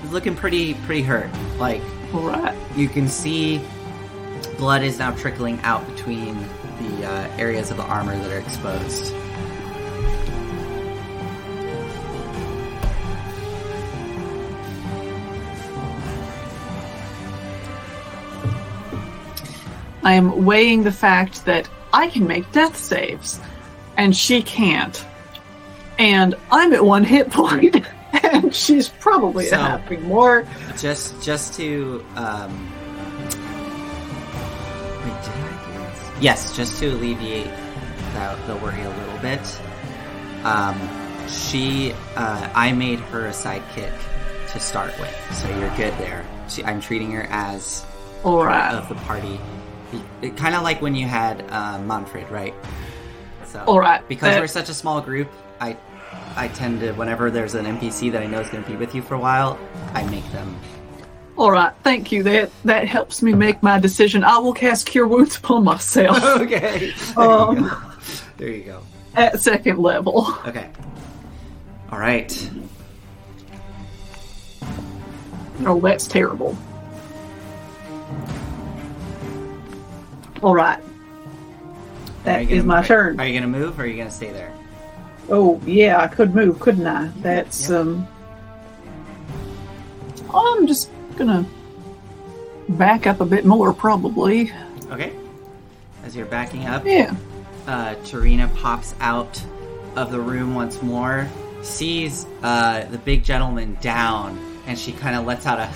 is looking pretty pretty hurt. Like All right. you can see, blood is now trickling out between the uh, areas of the armor that are exposed. I am weighing the fact that I can make death saves, and she can't. And I'm at one hit point, and she's probably So- having more. just just to um wait did i do yes just to alleviate that, the worry a little bit um she uh i made her a sidekick to start with so you're good there she, i'm treating her as All part right. of the party kind of like when you had uh, manfred right so All right. because Uh, we're such a small group i i tend to whenever there's an npc that i know is going to be with you for a while i make them All right. Thank you. That that helps me make my decision. I will cast Cure Wounds upon myself okay. There, Um. there you go. at second level. Okay. All right. Oh, that's terrible. All right. That you is gonna- my turn. Are you gonna move or are you gonna stay there? Oh, yeah, I could move, couldn't I? That's Yep. um I'm just gonna back up a bit more, probably. Okay. As you're backing up, Yeah. uh, Tarina pops out of the room once more, sees uh, the big gentleman down, and she kind of lets out a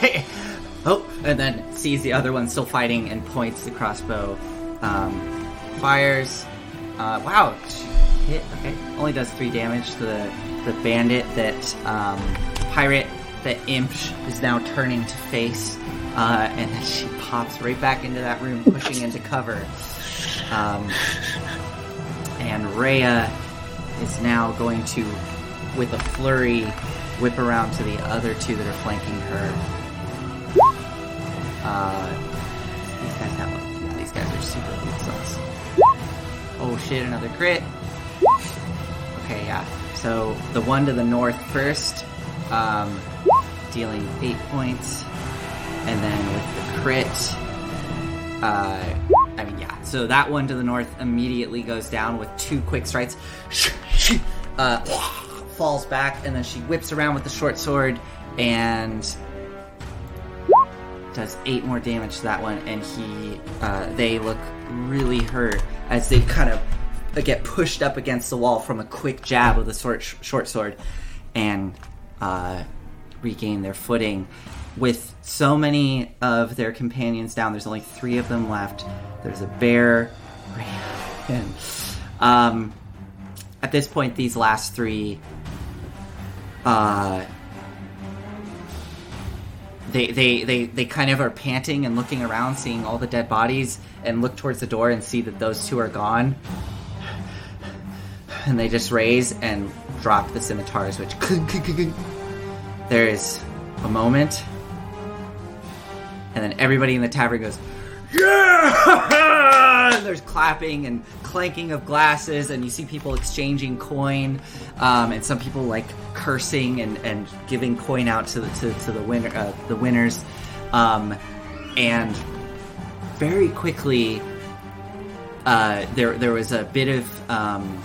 Hey! oh, and then sees the other one still fighting and points the crossbow, um, fires. Uh, wow, she hit. Okay, only does three damage to the the bandit that um, pirate that Imsh is now turning to face, uh, and then she pops right back into that room, pushing into cover. Um, and Reya is now going to, with a flurry, whip around to the other two that are flanking her. Uh, these guys have yeah, these guys are super weak sauce. Oh shit, another crit. Okay, yeah. So the one to the north first, um, dealing eight points, and then with the crit, uh, I mean, yeah. So that one to the north immediately goes down with two quick strikes. Uh, falls back, and then she whips around with the short sword and does eight more damage to that one. And he, uh, they look really hurt as they kind of get pushed up against the wall from a quick jab with a short short sword, and uh, regain their footing. With so many of their companions down, there's only three of them left. There's a bear, and um, at this point, these last three, uh, they, they they they kind of are panting and looking around, seeing all the dead bodies, and look towards the door and see that those two are gone. And they just raise and drop the scimitars, which there is a moment, and then everybody in the tavern goes, yeah! There's clapping and clanking of glasses, and you see people exchanging coin, um, and some people like cursing and, and giving coin out to the to, to the winner uh, the winners, um, and very quickly uh, there there was a bit of um,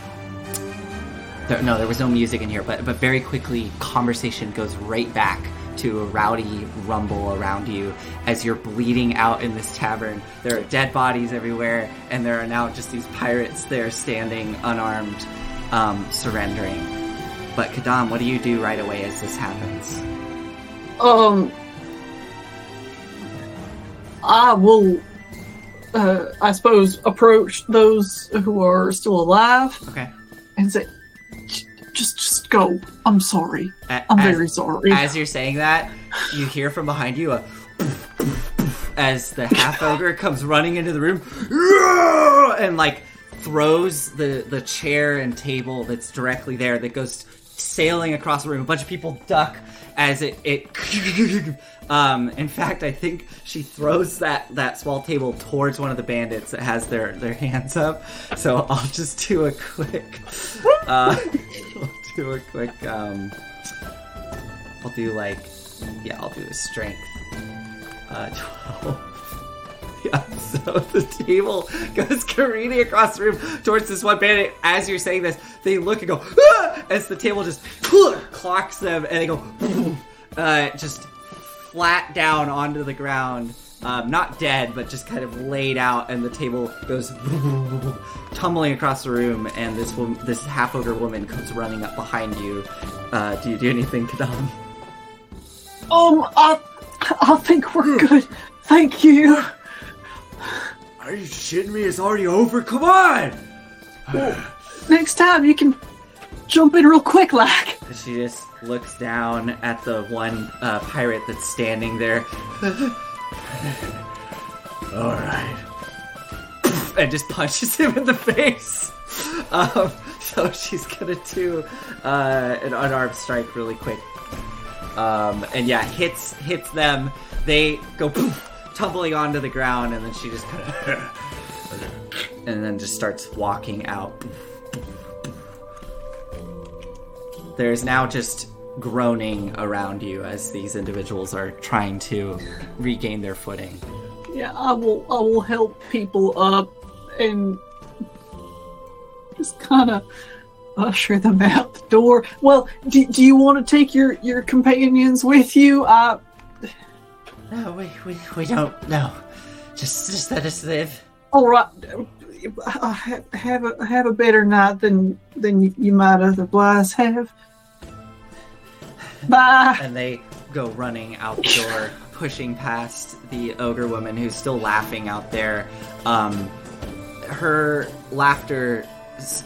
there, no there was no music in here, but but very quickly conversation goes right back to a rowdy rumble around you as you're bleeding out in this tavern. There are dead bodies everywhere, and there are now just these pirates there standing unarmed, um, surrendering. But Quidam, what do you do right away as this happens? Um, I will, uh, I suppose, approach those who are still alive Okay. and say, "J- "Just, just go. I'm sorry. I'm as- very sorry." As you're saying that, you hear from behind you a as the half ogre comes running into the room and like throws the the chair and table that's directly there that goes sailing across the room. A bunch of people duck as it it. Um, in fact, I think she throws that that small table towards one of the bandits that has their their hands up. So I'll just do a quick. Uh, A quick. Um, I'll do like, yeah, I'll do a strength. Uh, 12. Yeah, so the table goes careening across the room towards this one bandit. As you're saying this, they look and go, ah! as the table just clocks them, and they go, uh, just flat down onto the ground. Um, not dead, but just kind of laid out, and the table goes tumbling across the room, and this woman, this half ogre woman comes running up behind you. Uh, do you do anything, Quidam? um, I, I think we're good. Thank you. Are you shitting me? It's already over. Come on. Next time you can jump in real quick, like. She just looks down at the one uh, pirate that's standing there All right. and just punches him in the face. Um, so she's gonna do uh, an unarmed strike really quick. Um, and yeah, hits hits them. They go poof, tumbling onto the ground, and then she just kind of and then just starts walking out. There's now just groaning around you as these individuals are trying to regain their footing. Yeah, I will. I will help people up and just kind of usher them out the door. Well, do, do you want to take your your companions with you? I No, we, we, we don't. No. Just, just let us live. All right. I have a have a better night than than you, you might otherwise have. Bye. And they go running out the door, pushing past the ogre woman who's still laughing out there. Um, her laughter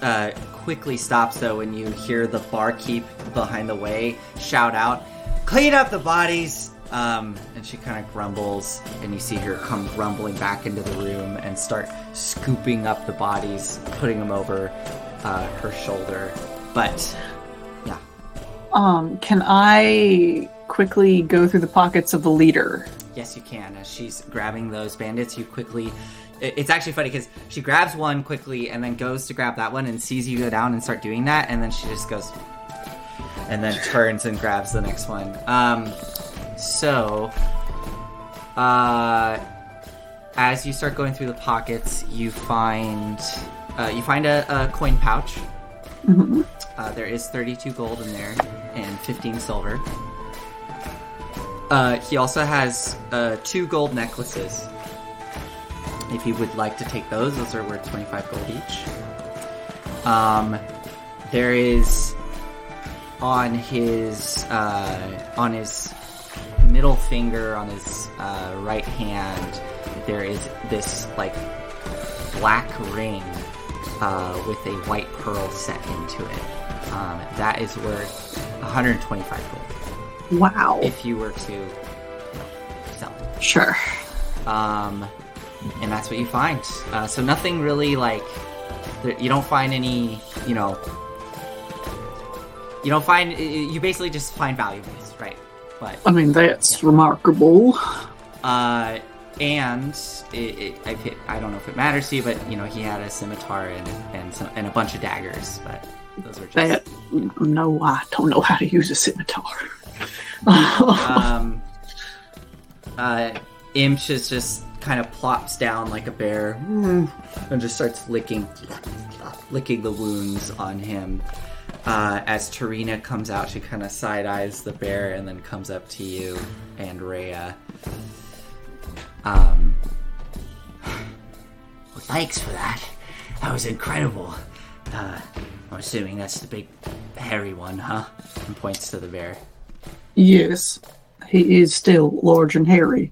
uh, quickly stops though when you hear the barkeep behind the way shout out, "Clean up the bodies!" Um, and she kind of grumbles, and you see her come rumbling back into the room and start scooping up the bodies, putting them over uh, her shoulder. But Um, can I quickly go through the pockets of the leader? Yes, you can. As she's grabbing those bandits, you quickly. It's actually funny because she grabs one quickly and then goes to grab that one and sees you go down and start doing that, and then she just goes. And then turns and grabs the next one. Um, so. Uh, as you start going through the pockets, you find. Uh, you find a, a coin pouch. Uh, there is 32 gold in there and 15 silver. Uh, he also has uh, two gold necklaces. If you would like to take those, those are worth 25 gold each. Um, there is on his uh, on his middle finger on his uh, right hand. There is this like black ring uh, with a white pearl set into it. Um, that is worth 125 gold Wow. if you were to you know, sell it. Sure. Um, and that's what you find. Uh, so nothing really like you don't find any, you know, you don't find you basically just find valuables, right? But I mean, that's remarkable. uh, and it, it, I, I don't know if it matters to you, but you know he had a scimitar and and, some, and a bunch of daggers, but those were just That no, I don't know how to use a scimitar. um, uh, Imsh is just kind of plops down like a bear and just starts licking, licking the wounds on him. Uh, as Tarina comes out, she kind of side eyes the bear and then comes up to you and Reya. Um, well, thanks for that. That was incredible. Uh, I'm assuming that's the big hairy one, huh? And points to the bear. yes, he is still large and hairy.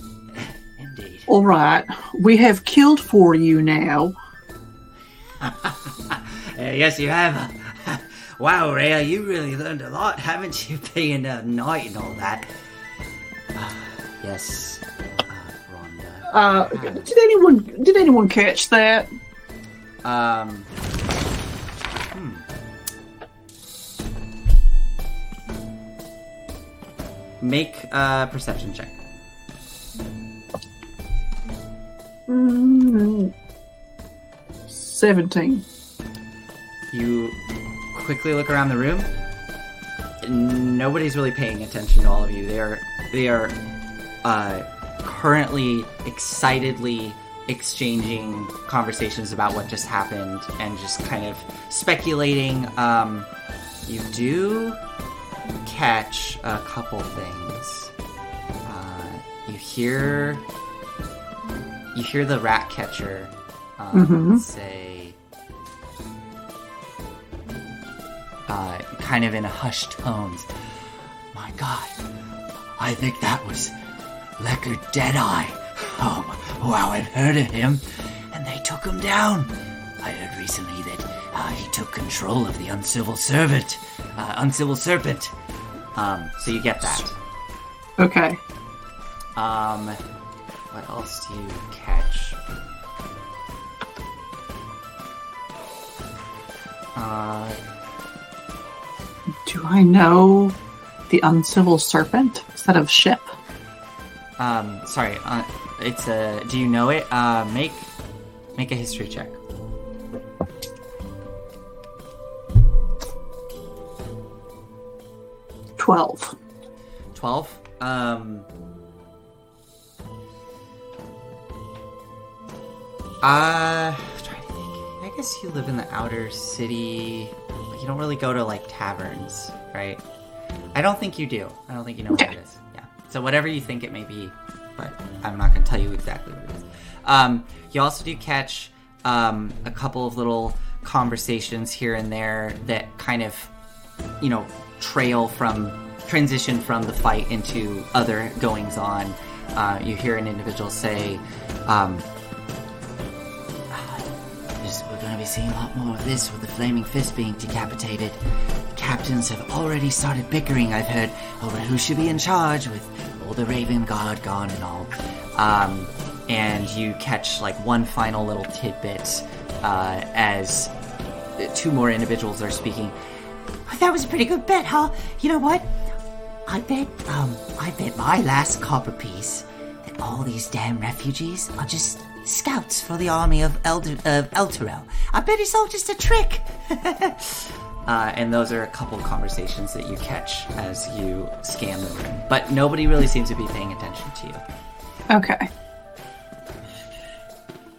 Indeed. All right, we have killed for you now. Uh, yes, you have. wow, Reya, you really learned a lot, haven't you, being a knight and all that? yes, uh, Rhonda. Uh, did anyone did anyone catch that? Um. Hmm. Make a perception check. Mm, Seventeen. You quickly look around the room. Nobody's really paying attention to all of you. They are they are uh, currently excitedly exchanging conversations about what just happened and just kind of speculating. Um, you do catch a couple things. Uh, you hear you hear the rat catcher um, Mhm. say uh, kind of in hushed tones. My God, I think that was Lecker Deadeye. Oh, wow, I've heard of him. And they took him down. I heard recently that uh, he took control of the uncivil servant, uh, uncivil serpent. Um, so you get that. Okay. Um, what else do you catch? Uh, Do I know the uncivil serpent? instead of ship? Um, sorry, uh, it's a. Do you know it? Uh, make make a history check. Twelve. 12 um uh trying to think i guess you live in the outer city you don't really go to like taverns right i don't think you do i don't think you know what it is So whatever you think it may be, but I'm not going to tell you exactly what it is. Um, you also do catch um, a couple of little conversations here and there that kind of, you know, trail from transition from the fight into other goings on. Uh, you hear an individual say, um, seeing a lot more of this with the flaming fist being decapitated." Captains have already started bickering. I've heard over who should be in charge with all the Ravengard gone and all. Um, and you catch like one final little tidbit uh, as two more individuals are speaking. That was a pretty good bet, huh? You know what? I bet, um, I bet my last copper piece that all these damn refugees are just scouts for the army of Elder of Elturel. I bet it's all just a trick. uh, and those are a couple of conversations that you catch as you scan the room, but nobody really seems to be paying attention to you. Okay.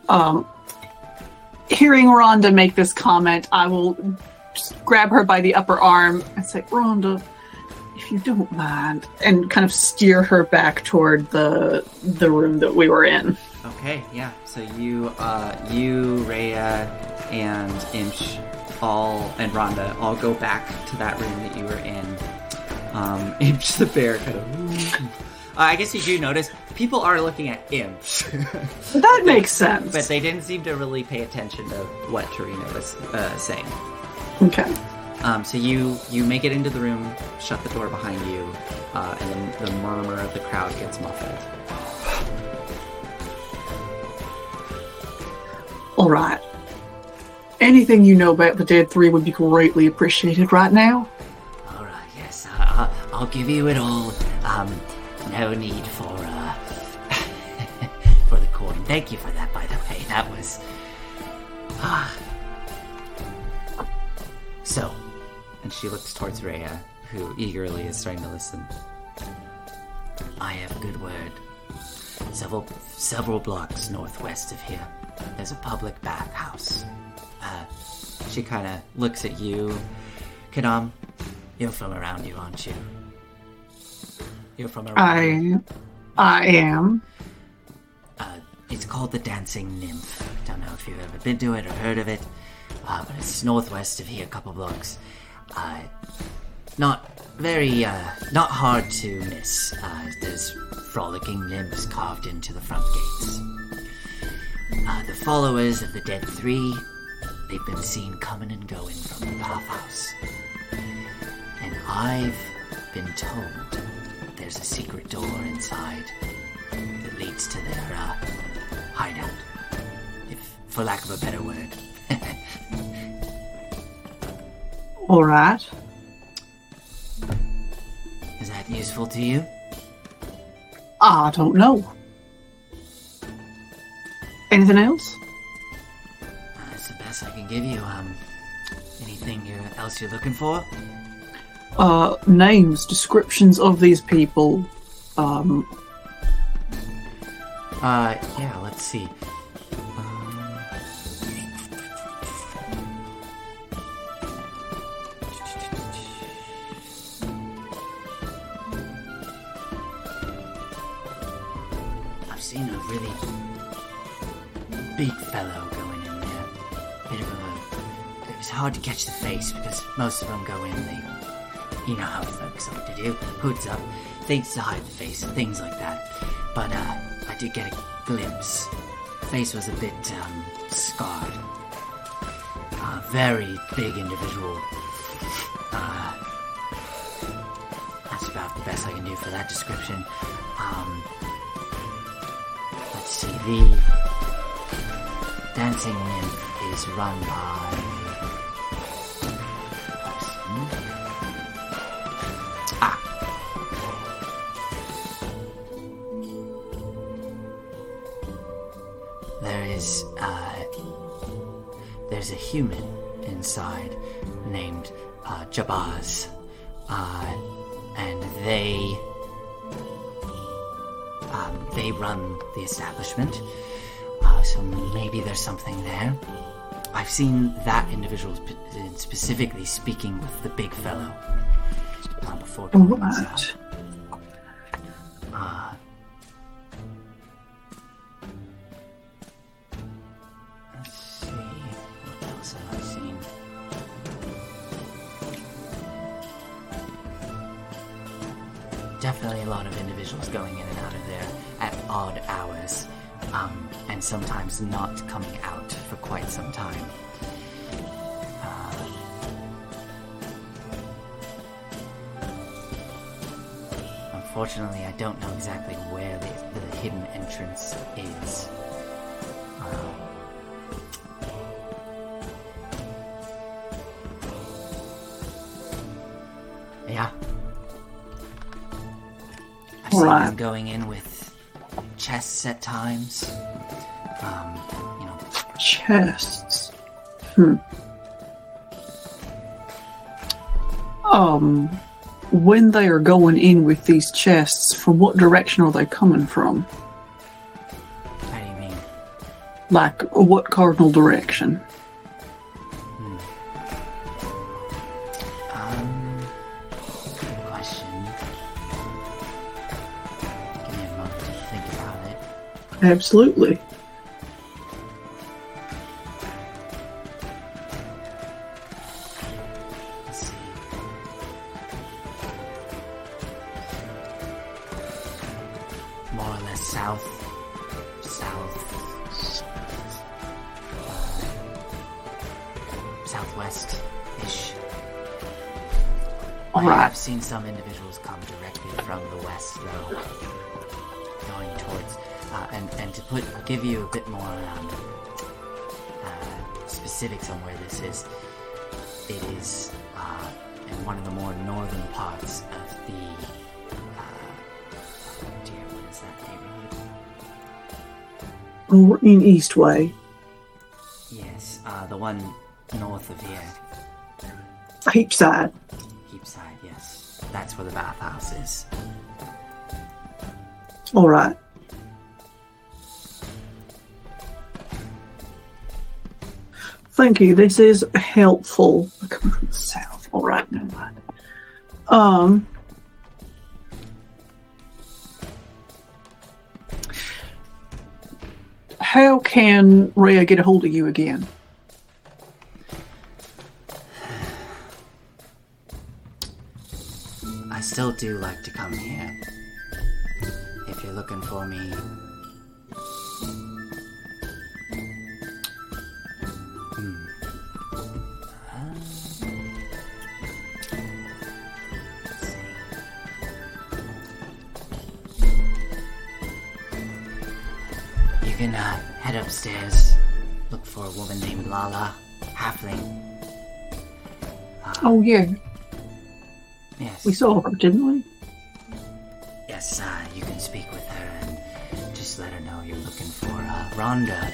Um, hearing Rhonda make this comment, I will just grab her by the upper arm and say, Rhonda, if you don't mind, and kind of steer her back toward the the room that we were in. Okay, yeah. So you, uh, you, Reya, and Imsh, all and Rhonda all go back to that room that you were in. Um, Imsh the bear kind of. uh, I guess you do notice people are looking at Imsh, That makes sense. but they didn't seem to really pay attention to what Tarina was uh, saying. okay. Um, so you you make it into the room, shut the door behind you, uh, and then the murmur of the crowd gets muffled. All right. Anything you know about the Dead Three would be greatly appreciated right now. All right, yes, I, I, I'll give you it all. Um, no need for uh, for the coin. Thank you for that, by the way. That was ah. So, and she looks towards Reya, who eagerly is starting to listen. I have a good word. Several several blocks northwest of here, there's a public bathhouse. Uh, she kind of looks at you, Quidam. You're from around here, aren't you? You're from around. I, I am. Uh, it's called the Dancing Nymph. Don't know if you've ever been to it or heard of it, uh, but it's northwest of here, a couple blocks. Uh, not very, uh, not hard to miss. Uh, there's frolicking nymphs carved into the front gates. Uh, the followers of the Dead Three, they've been seen coming and going from the bathhouse. And I've been told there's a secret door inside that leads to their uh, hideout, if for lack of a better word. All right. Is that useful to you? I don't know. Anything else? That's the best I can give you. Um, anything else you're looking for? Uh, names, descriptions of these people. Um, Uh, yeah. Let's see. Um, I've seen a really big fellow going in there. Bit of a. It was hard to catch the face because most of them go in. They, you know how folks like to do. Hoods up, things to hide the face, things like that. But uh, I did get a glimpse. Face was a bit um, scarred. A very big individual. Uh, that's about the best I can do for that description. Um, let's see. The dancing nymph is run by. There is uh, there's a human inside named uh, Jabaz, uh, and they um, they run the establishment. Uh, so maybe there's something there. I've seen that individual spe- specifically speaking with the big fellow uh, before all right. Not coming out for quite some time. Uh, unfortunately, I don't know exactly where the, the hidden entrance is. Uh, yeah. I've seen them going in with chests at times. Chests. Hmm. Um, when they are going in with these chests, from what direction are they coming from? how do you mean? Like, what cardinal direction? Um, in Eastway. Yes, uh, the one north of here, Heapside. Heapside. Yes, that's where the bathhouse is. Alright. Thank you. This is helpful. Coming from the south. Alright, no mind. Um. How can Reya get a hold of you again? I still do like to come here. If you're looking for me. Hmm. Uh. You can uh, head upstairs, look for a woman named Lala, halfling. Oh, yeah. Yes. We saw her, didn't we? Yes, uh, you can speak with her and just let her know you're looking for uh, Rhonda.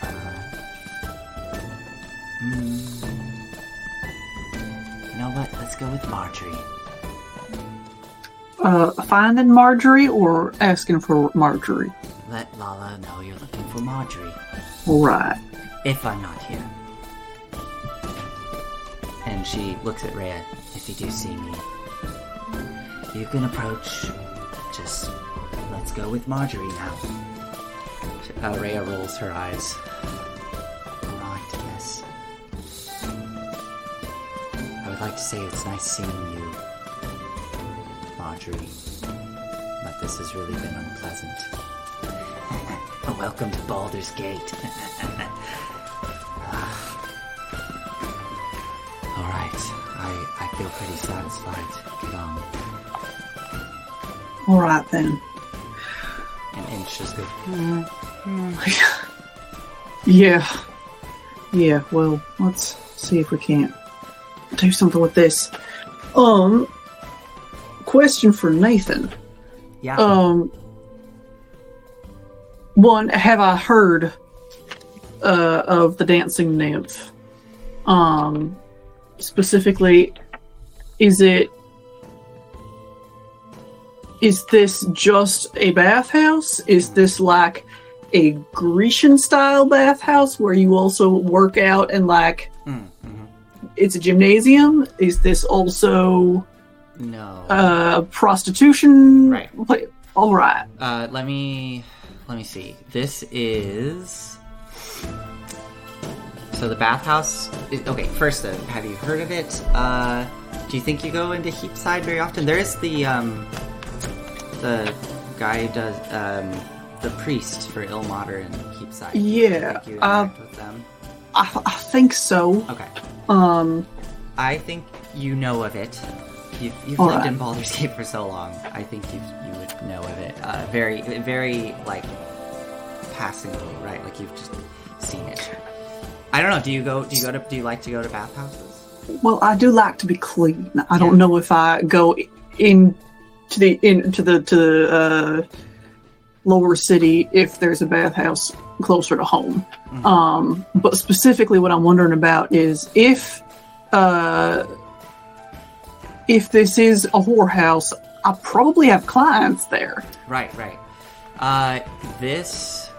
Uh, hmm. You know what? Let's go with Marjorie. Uh, finding Marjorie or asking for Marjorie? Let Lala know you're looking for Marjorie. Alright. If I'm not here. And she looks at Reya. If you do see me, you can approach. Just let's go with Marjorie now. Uh, Reya rolls her eyes. Right, yes. I would like to say it's nice seeing you, Marjorie, but this has really been unpleasant. Welcome to Baldur's Gate. Alright, I, I feel pretty satisfied. Get on. Alright then. And Imsh just goes, Yeah. Yeah, well, let's see if we can't do something with this. Um question for Nathan. yeah. Um one, have I heard uh of the dancing nymph? Um specifically is it is this just a bathhouse? Is this like a Grecian style bathhouse where you also work out and like Mm, mhm. it's a gymnasium? Is this also No. uh prostitution? Right. All right. Uh, let me let me see. This is so the bathhouse. Is, okay, first though, have you heard of it? Uh, do you think you go into Heapside very often? There is the um, the guy who does um, the priest for Ilmater in Heapside. Yeah, you uh, with them? I, I think so. Okay. Um, I think you know of it. You've, you've lived right. in Baldur's Gate for so long. I think you you would know of it. Uh, very very like passingly, right? Like you've just seen it. I don't know. Do you go? Do you go to? Do you like to go to bathhouses? well, I do like to be clean. I don't know if I go in to the into the to the uh, lower city if there's a bathhouse closer to home. Mhm. Um, but specifically, what I'm wondering about is if uh, if this is a whorehouse, I probably have clients there. Right, right. Uh, this.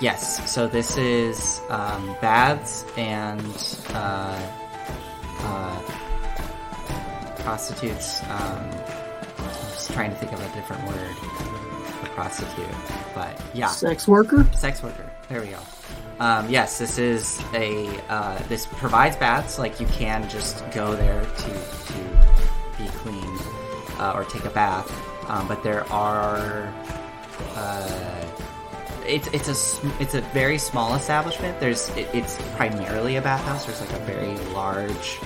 Yes, so this is um, baths and uh, uh, prostitutes. Um, I'm just trying to think of a different word for prostitute, but yeah, Sex worker. sex worker. There we go. Um, yes, this is a uh, this provides baths. Like you can just go there to to be clean uh, or take a bath, um, but there are. Uh, it's it's a it's a very small establishment. There's it, it's primarily a bathhouse. There's like a very large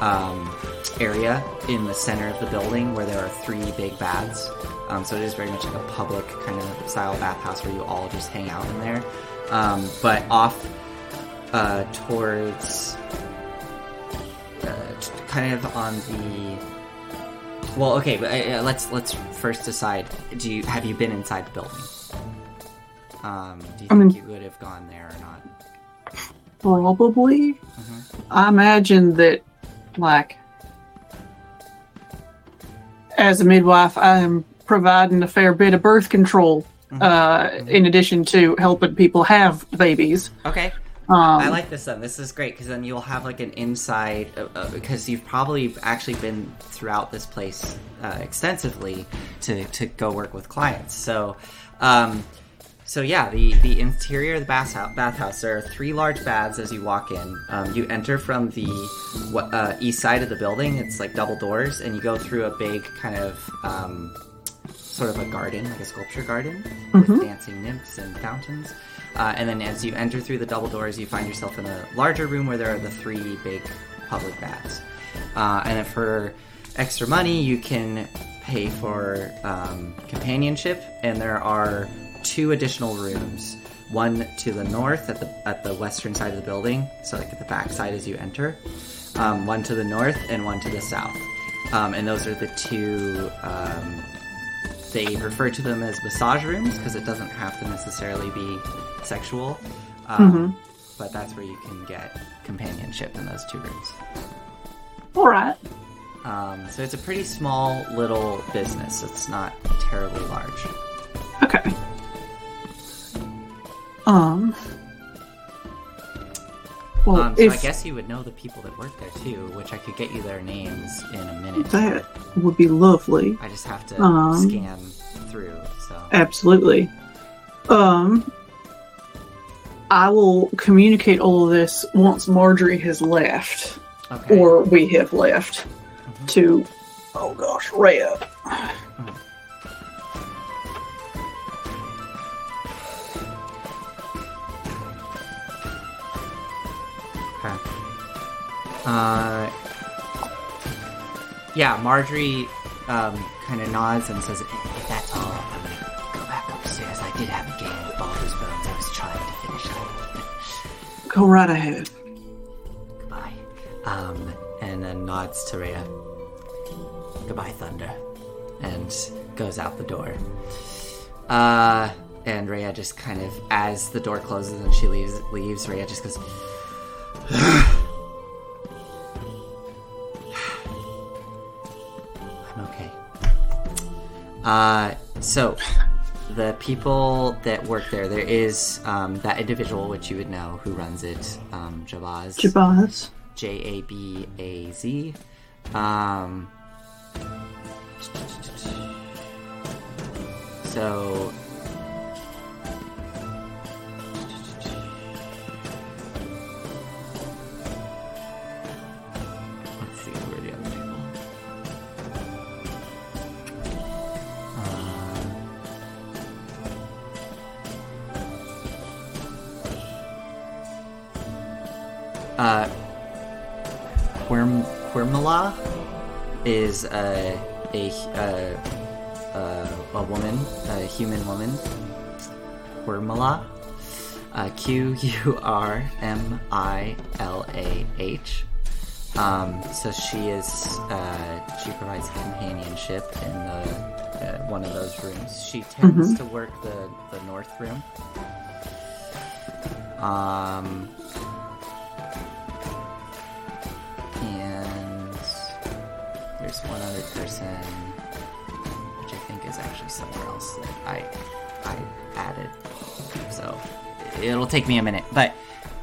um, area in the center of the building where there are three big baths. Um, so it is very much like a public kind of style bathhouse where you all just hang out in there. Um, but off uh, towards uh, kind of on the well, okay, but uh, uh, let's let's first decide. Do you have you been inside the building? Um, do you I think mean- you would have gone there or not? Probably. Mm-hmm. I imagine that, like, as a midwife, I am providing a fair bit of birth control, Mm-hmm. uh, in addition to helping people have babies. Okay, Um, I like this then. This is great because then you'll have like an inside uh, uh, because you've probably actually been throughout this place uh, extensively to, to go work with clients. So, um, so yeah, the the interior of the bathhouse, bathhouse there are three large baths as you walk in. Um, you enter from the uh, east side of the building. It's like double doors, and you go through a big kind of um, sort of a garden, like a sculpture garden with dancing nymphs and fountains. Uh, and then as you enter through the double doors, you find yourself in a larger room where there are the three big public baths. Uh, and then for extra money, you can pay for um, companionship, and there are two additional rooms. One to the north at the at the western side of the building, so like at the back side as you enter. Um, one to the north and one to the south. Um, and those are the two um, they refer to them as massage rooms because it doesn't have to necessarily be sexual. Um, But that's where you can get companionship in those two rooms. all right. Um, so it's a pretty small little business. It's not terribly large. Okay. Um. Well, Um, so if I guess you would know the people that work there too, which I could get you their names in a minute. that would be lovely. I just have to Um, scan through. So Absolutely. Um, I will communicate all of this once Marjorie has left, okay. or we have left, to, oh gosh, Reya. Uh, yeah, Marjorie um, kind of nods and says, If that's all, I'm gonna go back upstairs. I did have a game with Baldur's Bones. I was trying to finish it. Go right ahead. Goodbye. um, and then nods to Reya. Goodbye, Thunder. And goes out the door. Uh, and Reya just kind of, as the door closes and she leaves, leaves Reya just goes, Uh, so the people that work there, there is um, that individual which you would know who runs it, um, Jabaz. Jabaz. J A B A Z. Um, so. Uh, Quirm, Qurmilah is a, a, uh, uh, a woman, a human woman. Qurmilah. Uh, Q U R M I L A H. Um, so she is, uh, she provides companionship in the, uh, one of those rooms. She tends to work the, the north room. Um, there's one other person, which I think is actually somewhere else that I I added. So it'll take me a minute, but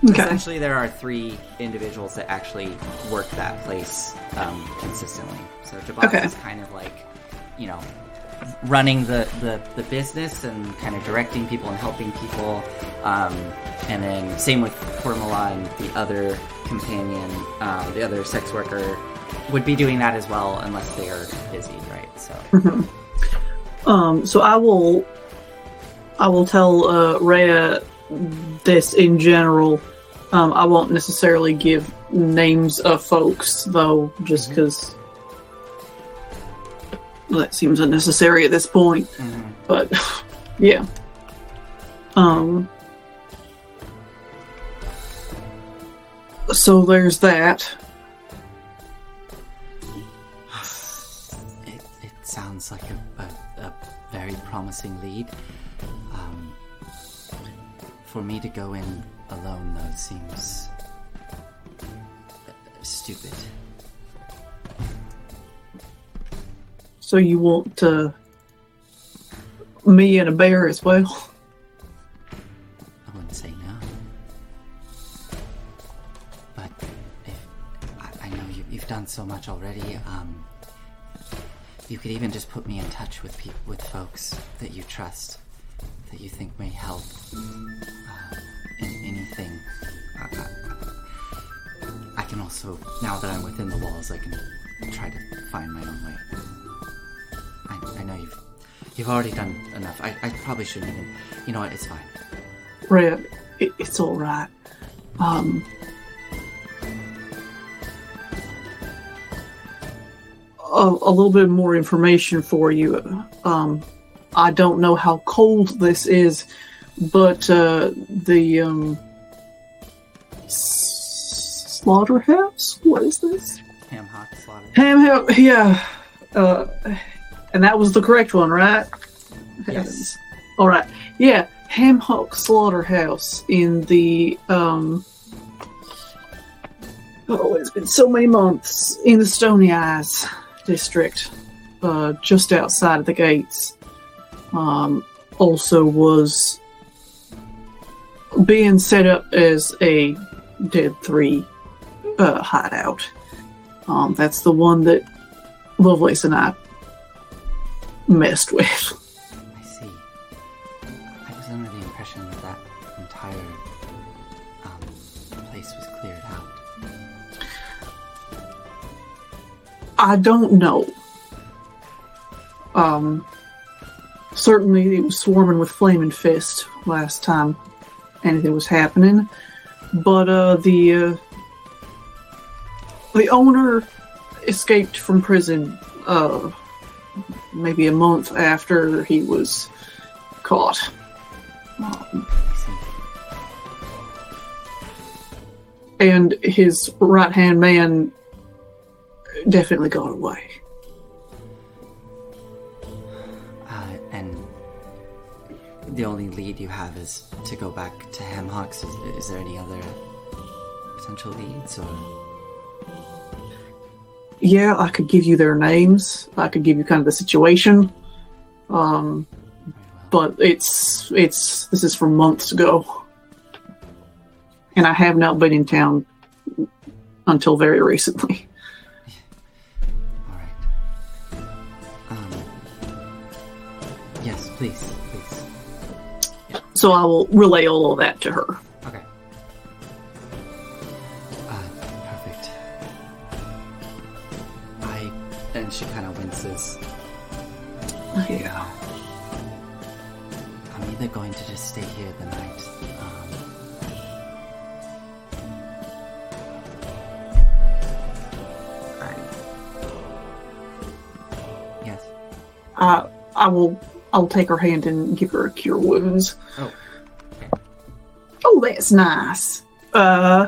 Okay. essentially there are three individuals that actually work that place um, consistently. So Jabaz Okay. is kind of like, you know, running the, the, the business and kind of directing people and helping people. Um, and then same with Qurmilah and the other companion, um, the other sex worker would be doing that as well unless they are busy, right? So Um, so I will, I will tell uh, Reya this in general. Um, I won't necessarily give names of folks though, just because that seems unnecessary at this point. But yeah, um, so there's that. Sounds like a, a, a very promising lead. Um, for me to go in alone, though, seems uh, stupid. So you want uh, me and a bear as well? I wouldn't say no. But if I, I know you, you've done so much already, um, you could even just put me in touch with peop with folks that you trust, that you think may help uh, in anything. I, I, can also, now that I'm within the walls, I can try to find my own way. I, I know you've you've already done enough. I, I probably shouldn't even. You know what? It's fine. Red, it, it's all right. Um, a, a little bit more information for you. Um, I don't know how cold this is, but uh, the um, s- slaughterhouse. What is this? Ham hock slaughter. Ham house. Yeah, uh, and that was the correct one, right? Yes. All right. Yeah, Ham Hock Slaughterhouse in the um. Oh, it's been so many months in the Stonyeyes district, uh, just outside of the gates. Um, also was being set up as a Dead Three uh, hideout. Um, that's the one that Lovelace and I messed with. I don't know. Um, certainly it was swarming with flaming fist last time anything was happening, but uh, the uh, the owner escaped from prison uh, maybe a month after he was caught. Um, and his right hand man definitely gone away. Uh, and the only lead you have is to go back to Hamhocks. Is, is there any other potential leads, or Yeah, I could give you their names. I could give you kind of the situation. Um, but it's it's this is from months ago, and I have not been in town until very recently. Please, please. Yeah. So I will relay all of that to her. Okay. Uh, perfect. I and she kind of winces. Yeah. I'm either going to just stay here the night. Um, I, yes. Uh, I will I'll take her hand and give her a cure wounds. Oh. Oh, that's nice. Uh,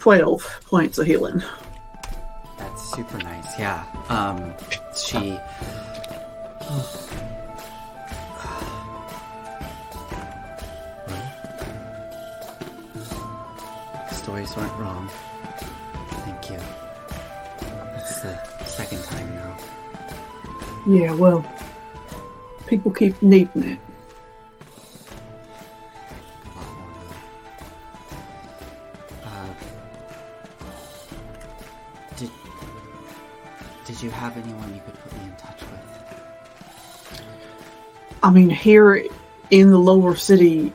twelve points of healing. That's super nice. Yeah. Um, she. Well, stories went wrong. Thank you. That's the second time now. Yeah, well, people keep needing it. A lot more though. Uh, did did you have anyone you could put me in touch with? I mean, here in the lower city,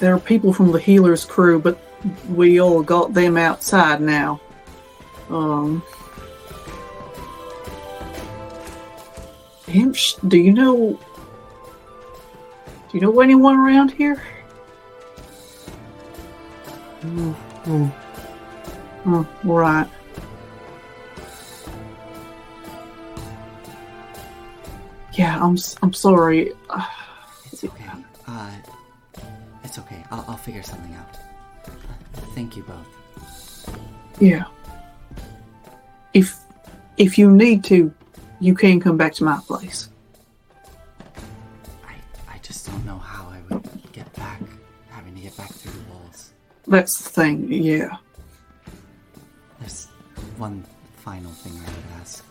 there are people from the healers crew, but we all got them outside now. Um, do you know? Do you know anyone around here? Mm, mm. Right. Yeah, I'm I'm sorry. Uh, I'll, I'll figure something out. Thank you both. yeah. If if you need to, you can come back to my place. I I just don't know how I would get back, having to get back through the walls. That's the thing. Yeah. There's one final thing I would ask.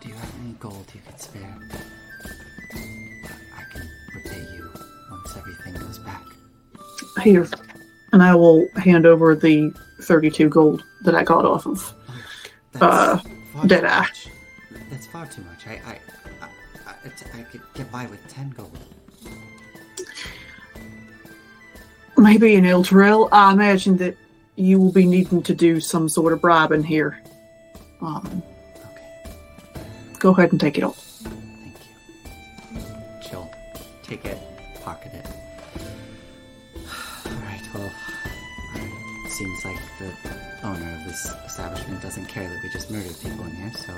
Do you have any gold you could spare? Here, and I will hand over the thirty-two gold that I got off of. That's Uh, far did too I? much. That's far too much. I I, I, I, I could get by with ten gold. Maybe in Elturel, I imagine that you will be needing to do some sort of bribing here. Um, Okay, go ahead and take it off. thank you. She'll take it, seems like the owner of this establishment doesn't care that we just murdered people in here, so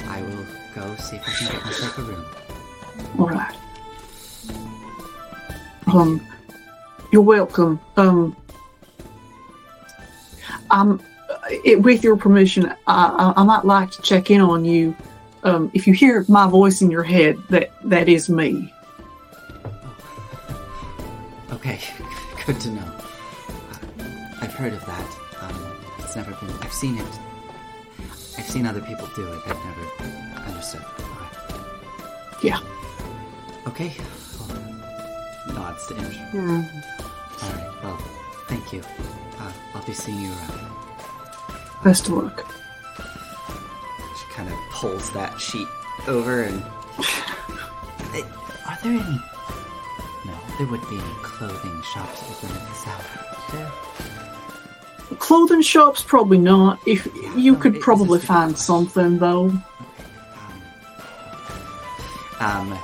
I will go see if I can get myself a room. All right. Um, you're welcome. Um, I'm, it, with your permission, I, I, I might like to check in on you. Um, if you hear my voice in your head, that that is me. Okay, good to know. I've heard of that. Um, it's never been. I've seen it. I've seen other people do it. I've never understood. Okay. Yeah. Okay. Well, nods to Imsh. All right. Well, thank you. Uh, I'll be seeing you around. Best of luck. She kind of pulls that sheet over and. Hey, Are there any? No, there wouldn't be any clothing shops open at the south. There. Clothing shops, probably not. If you could probably find something though. Um,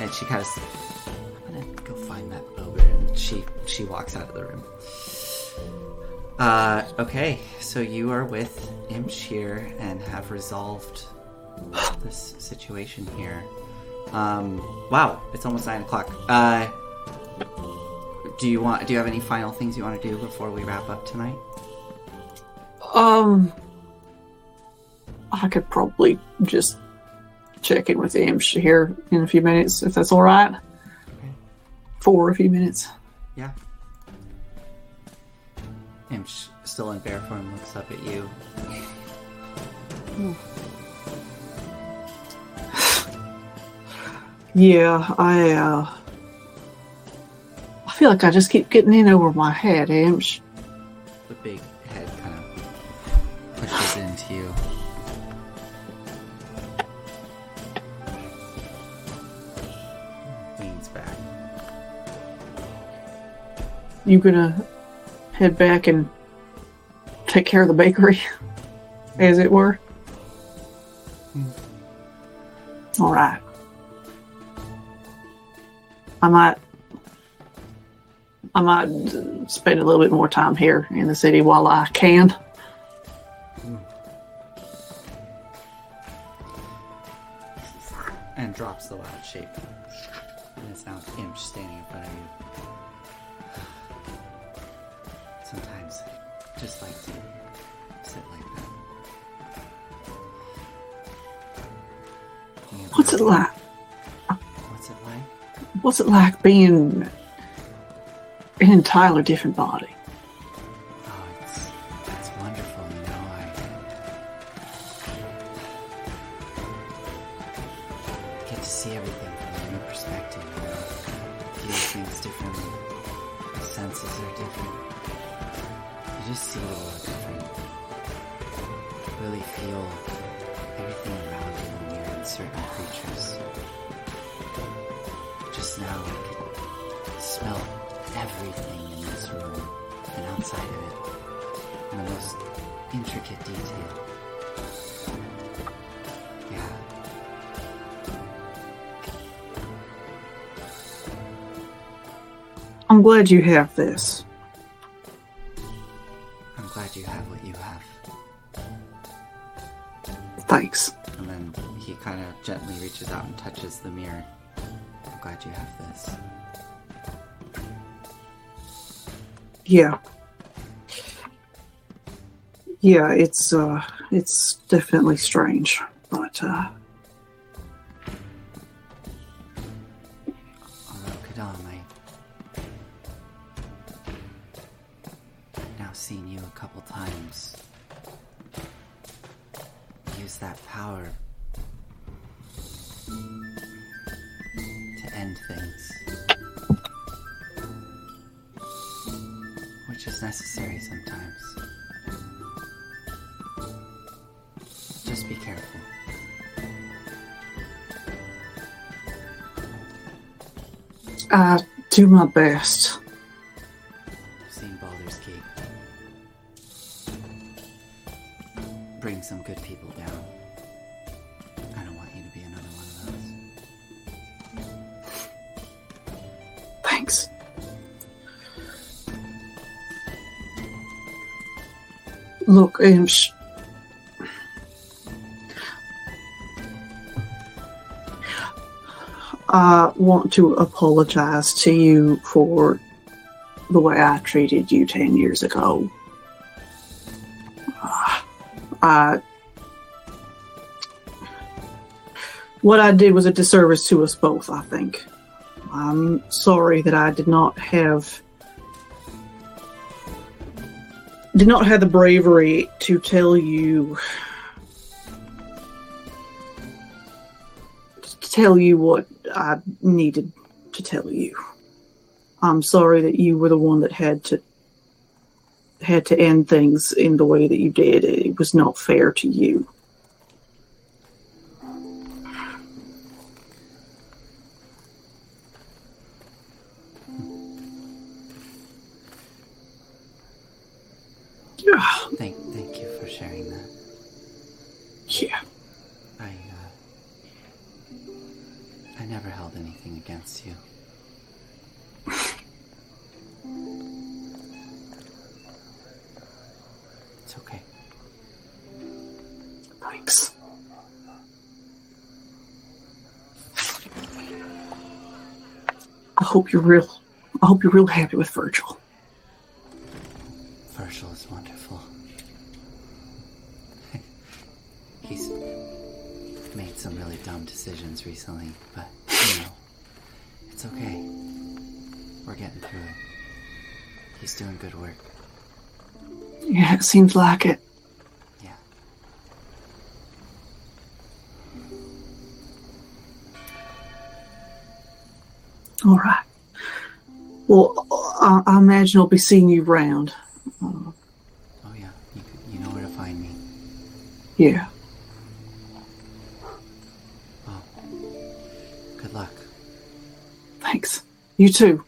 and she kind of, I'm gonna go find that ogre, and she she walks out of the room. Uh, okay, so you are with Imsh here and have resolved this situation here. Um, wow, it's almost nine o'clock. Uh, do you want? Do you have any final things you want to do before we wrap up tonight? Um, I could probably just check in with Imsh here in a few minutes, if that's all right. Okay. For a few minutes. Yeah. Imsh, still in bear form, looks up at you. Yeah, I uh, feel like I just keep getting in over my head, Imsh. The big head kind of pushes into you. Leans back. You gonna head back and take care of the bakery, as it were? Hmm. All right. I might. I might spend a little bit more time here in the city while I can. and drops the wild shape. And it's now him standing in front of you. Sometimes I just like to sit like that. What's it like? What's it like? What's it like being entirely different body? Glad you have this. I'm glad you have what you have. Thanks. And then he kind of gently reaches out and touches the mirror. I'm glad you have this. Yeah. Yeah, it's uh it's definitely strange. But uh Just be careful. I do my best. Seen Baldur's Gate bring some good people down. I don't want you to be another one of those. Thanks. Look, um, sh- want to apologize to you for the way I treated you 10 years ago. Uh, I. What I did was a disservice to us both, I think. I'm sorry that I did not have did not have the bravery to tell you to tell you what I needed to tell you. I'm sorry that you were the one that had to had to end things in the way that you did. It was not fair to you. Hope you're real. I hope you're real happy with Virgil. Virgil is wonderful. He's made some really dumb decisions recently, but you know, it's okay. We're getting through it. He's doing good work. Yeah, it seems like it. I, I imagine I'll be seeing you round. Uh, Oh yeah. You you know where to find me. yeah. Well, good luck. Thanks. You too.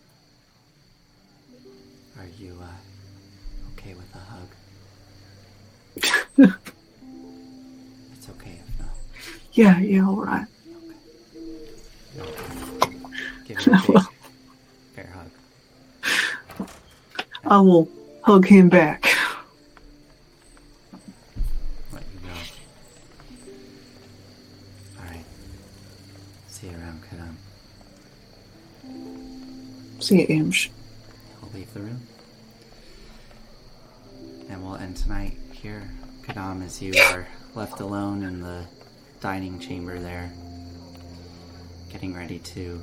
I will hug him back. Let you go. Alright. See you around, Quidam. See you, Imsh. He'll leave the room. And we'll end tonight here, Quidam, as you are left alone in the dining chamber there, getting ready to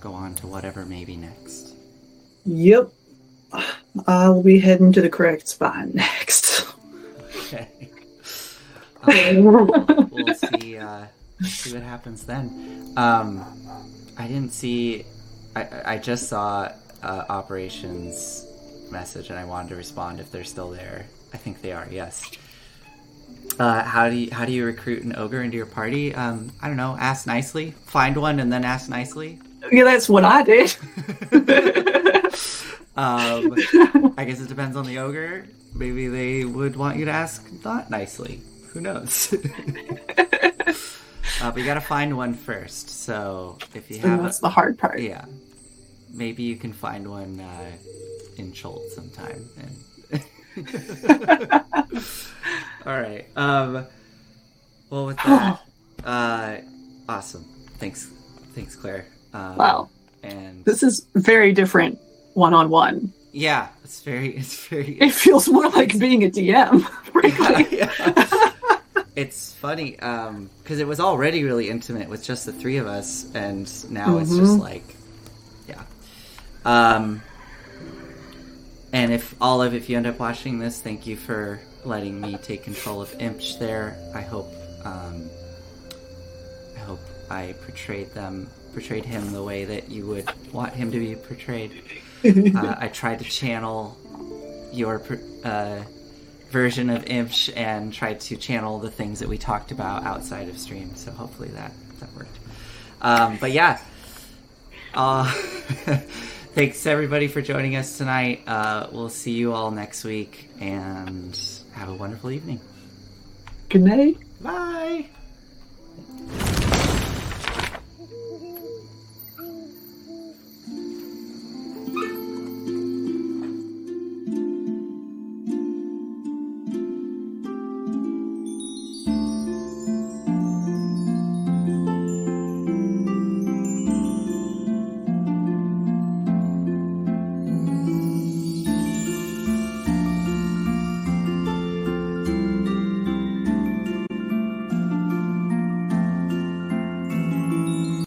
go on to whatever may be next. Yep. I'll be heading to the correct spot next. Okay. Um, we'll see. Uh, see what happens then. Um, I didn't see. I I just saw uh, operations message, and I wanted to respond if they're still there. I think they are. Yes. Uh, how do you how do you recruit an ogre into your party? Um, I don't know. Ask nicely. Find one and then ask nicely. yeah, that's what I did. Um, I guess it depends on the ogre. Maybe they would want you to ask not nicely. Who knows? uh, but you gotta find one first. So if you and have, that's a, the hard part. yeah, maybe you can find one uh, in Cholt sometime. And all right. Um, well, with that, uh, awesome. Thanks, thanks, Claire. Um, Wow. And This is very different one on one. yeah, it's very, it's very. It feels more like being a DM, frankly. Yeah. it's funny um because it was already really intimate with just the three of us and now it's just Mhm. like yeah um and if olive if you end up watching this thank you for letting me take control of Imsh there i hope um i hope i portrayed them portrayed him the way that you would want him to be portrayed uh, I tried to channel your uh, version of Imsh and tried to channel the things that we talked about outside of stream. So hopefully that that worked. Um, but yeah, uh, thanks everybody for joining us tonight. Uh, we'll see you all next week and have a wonderful evening. Good night.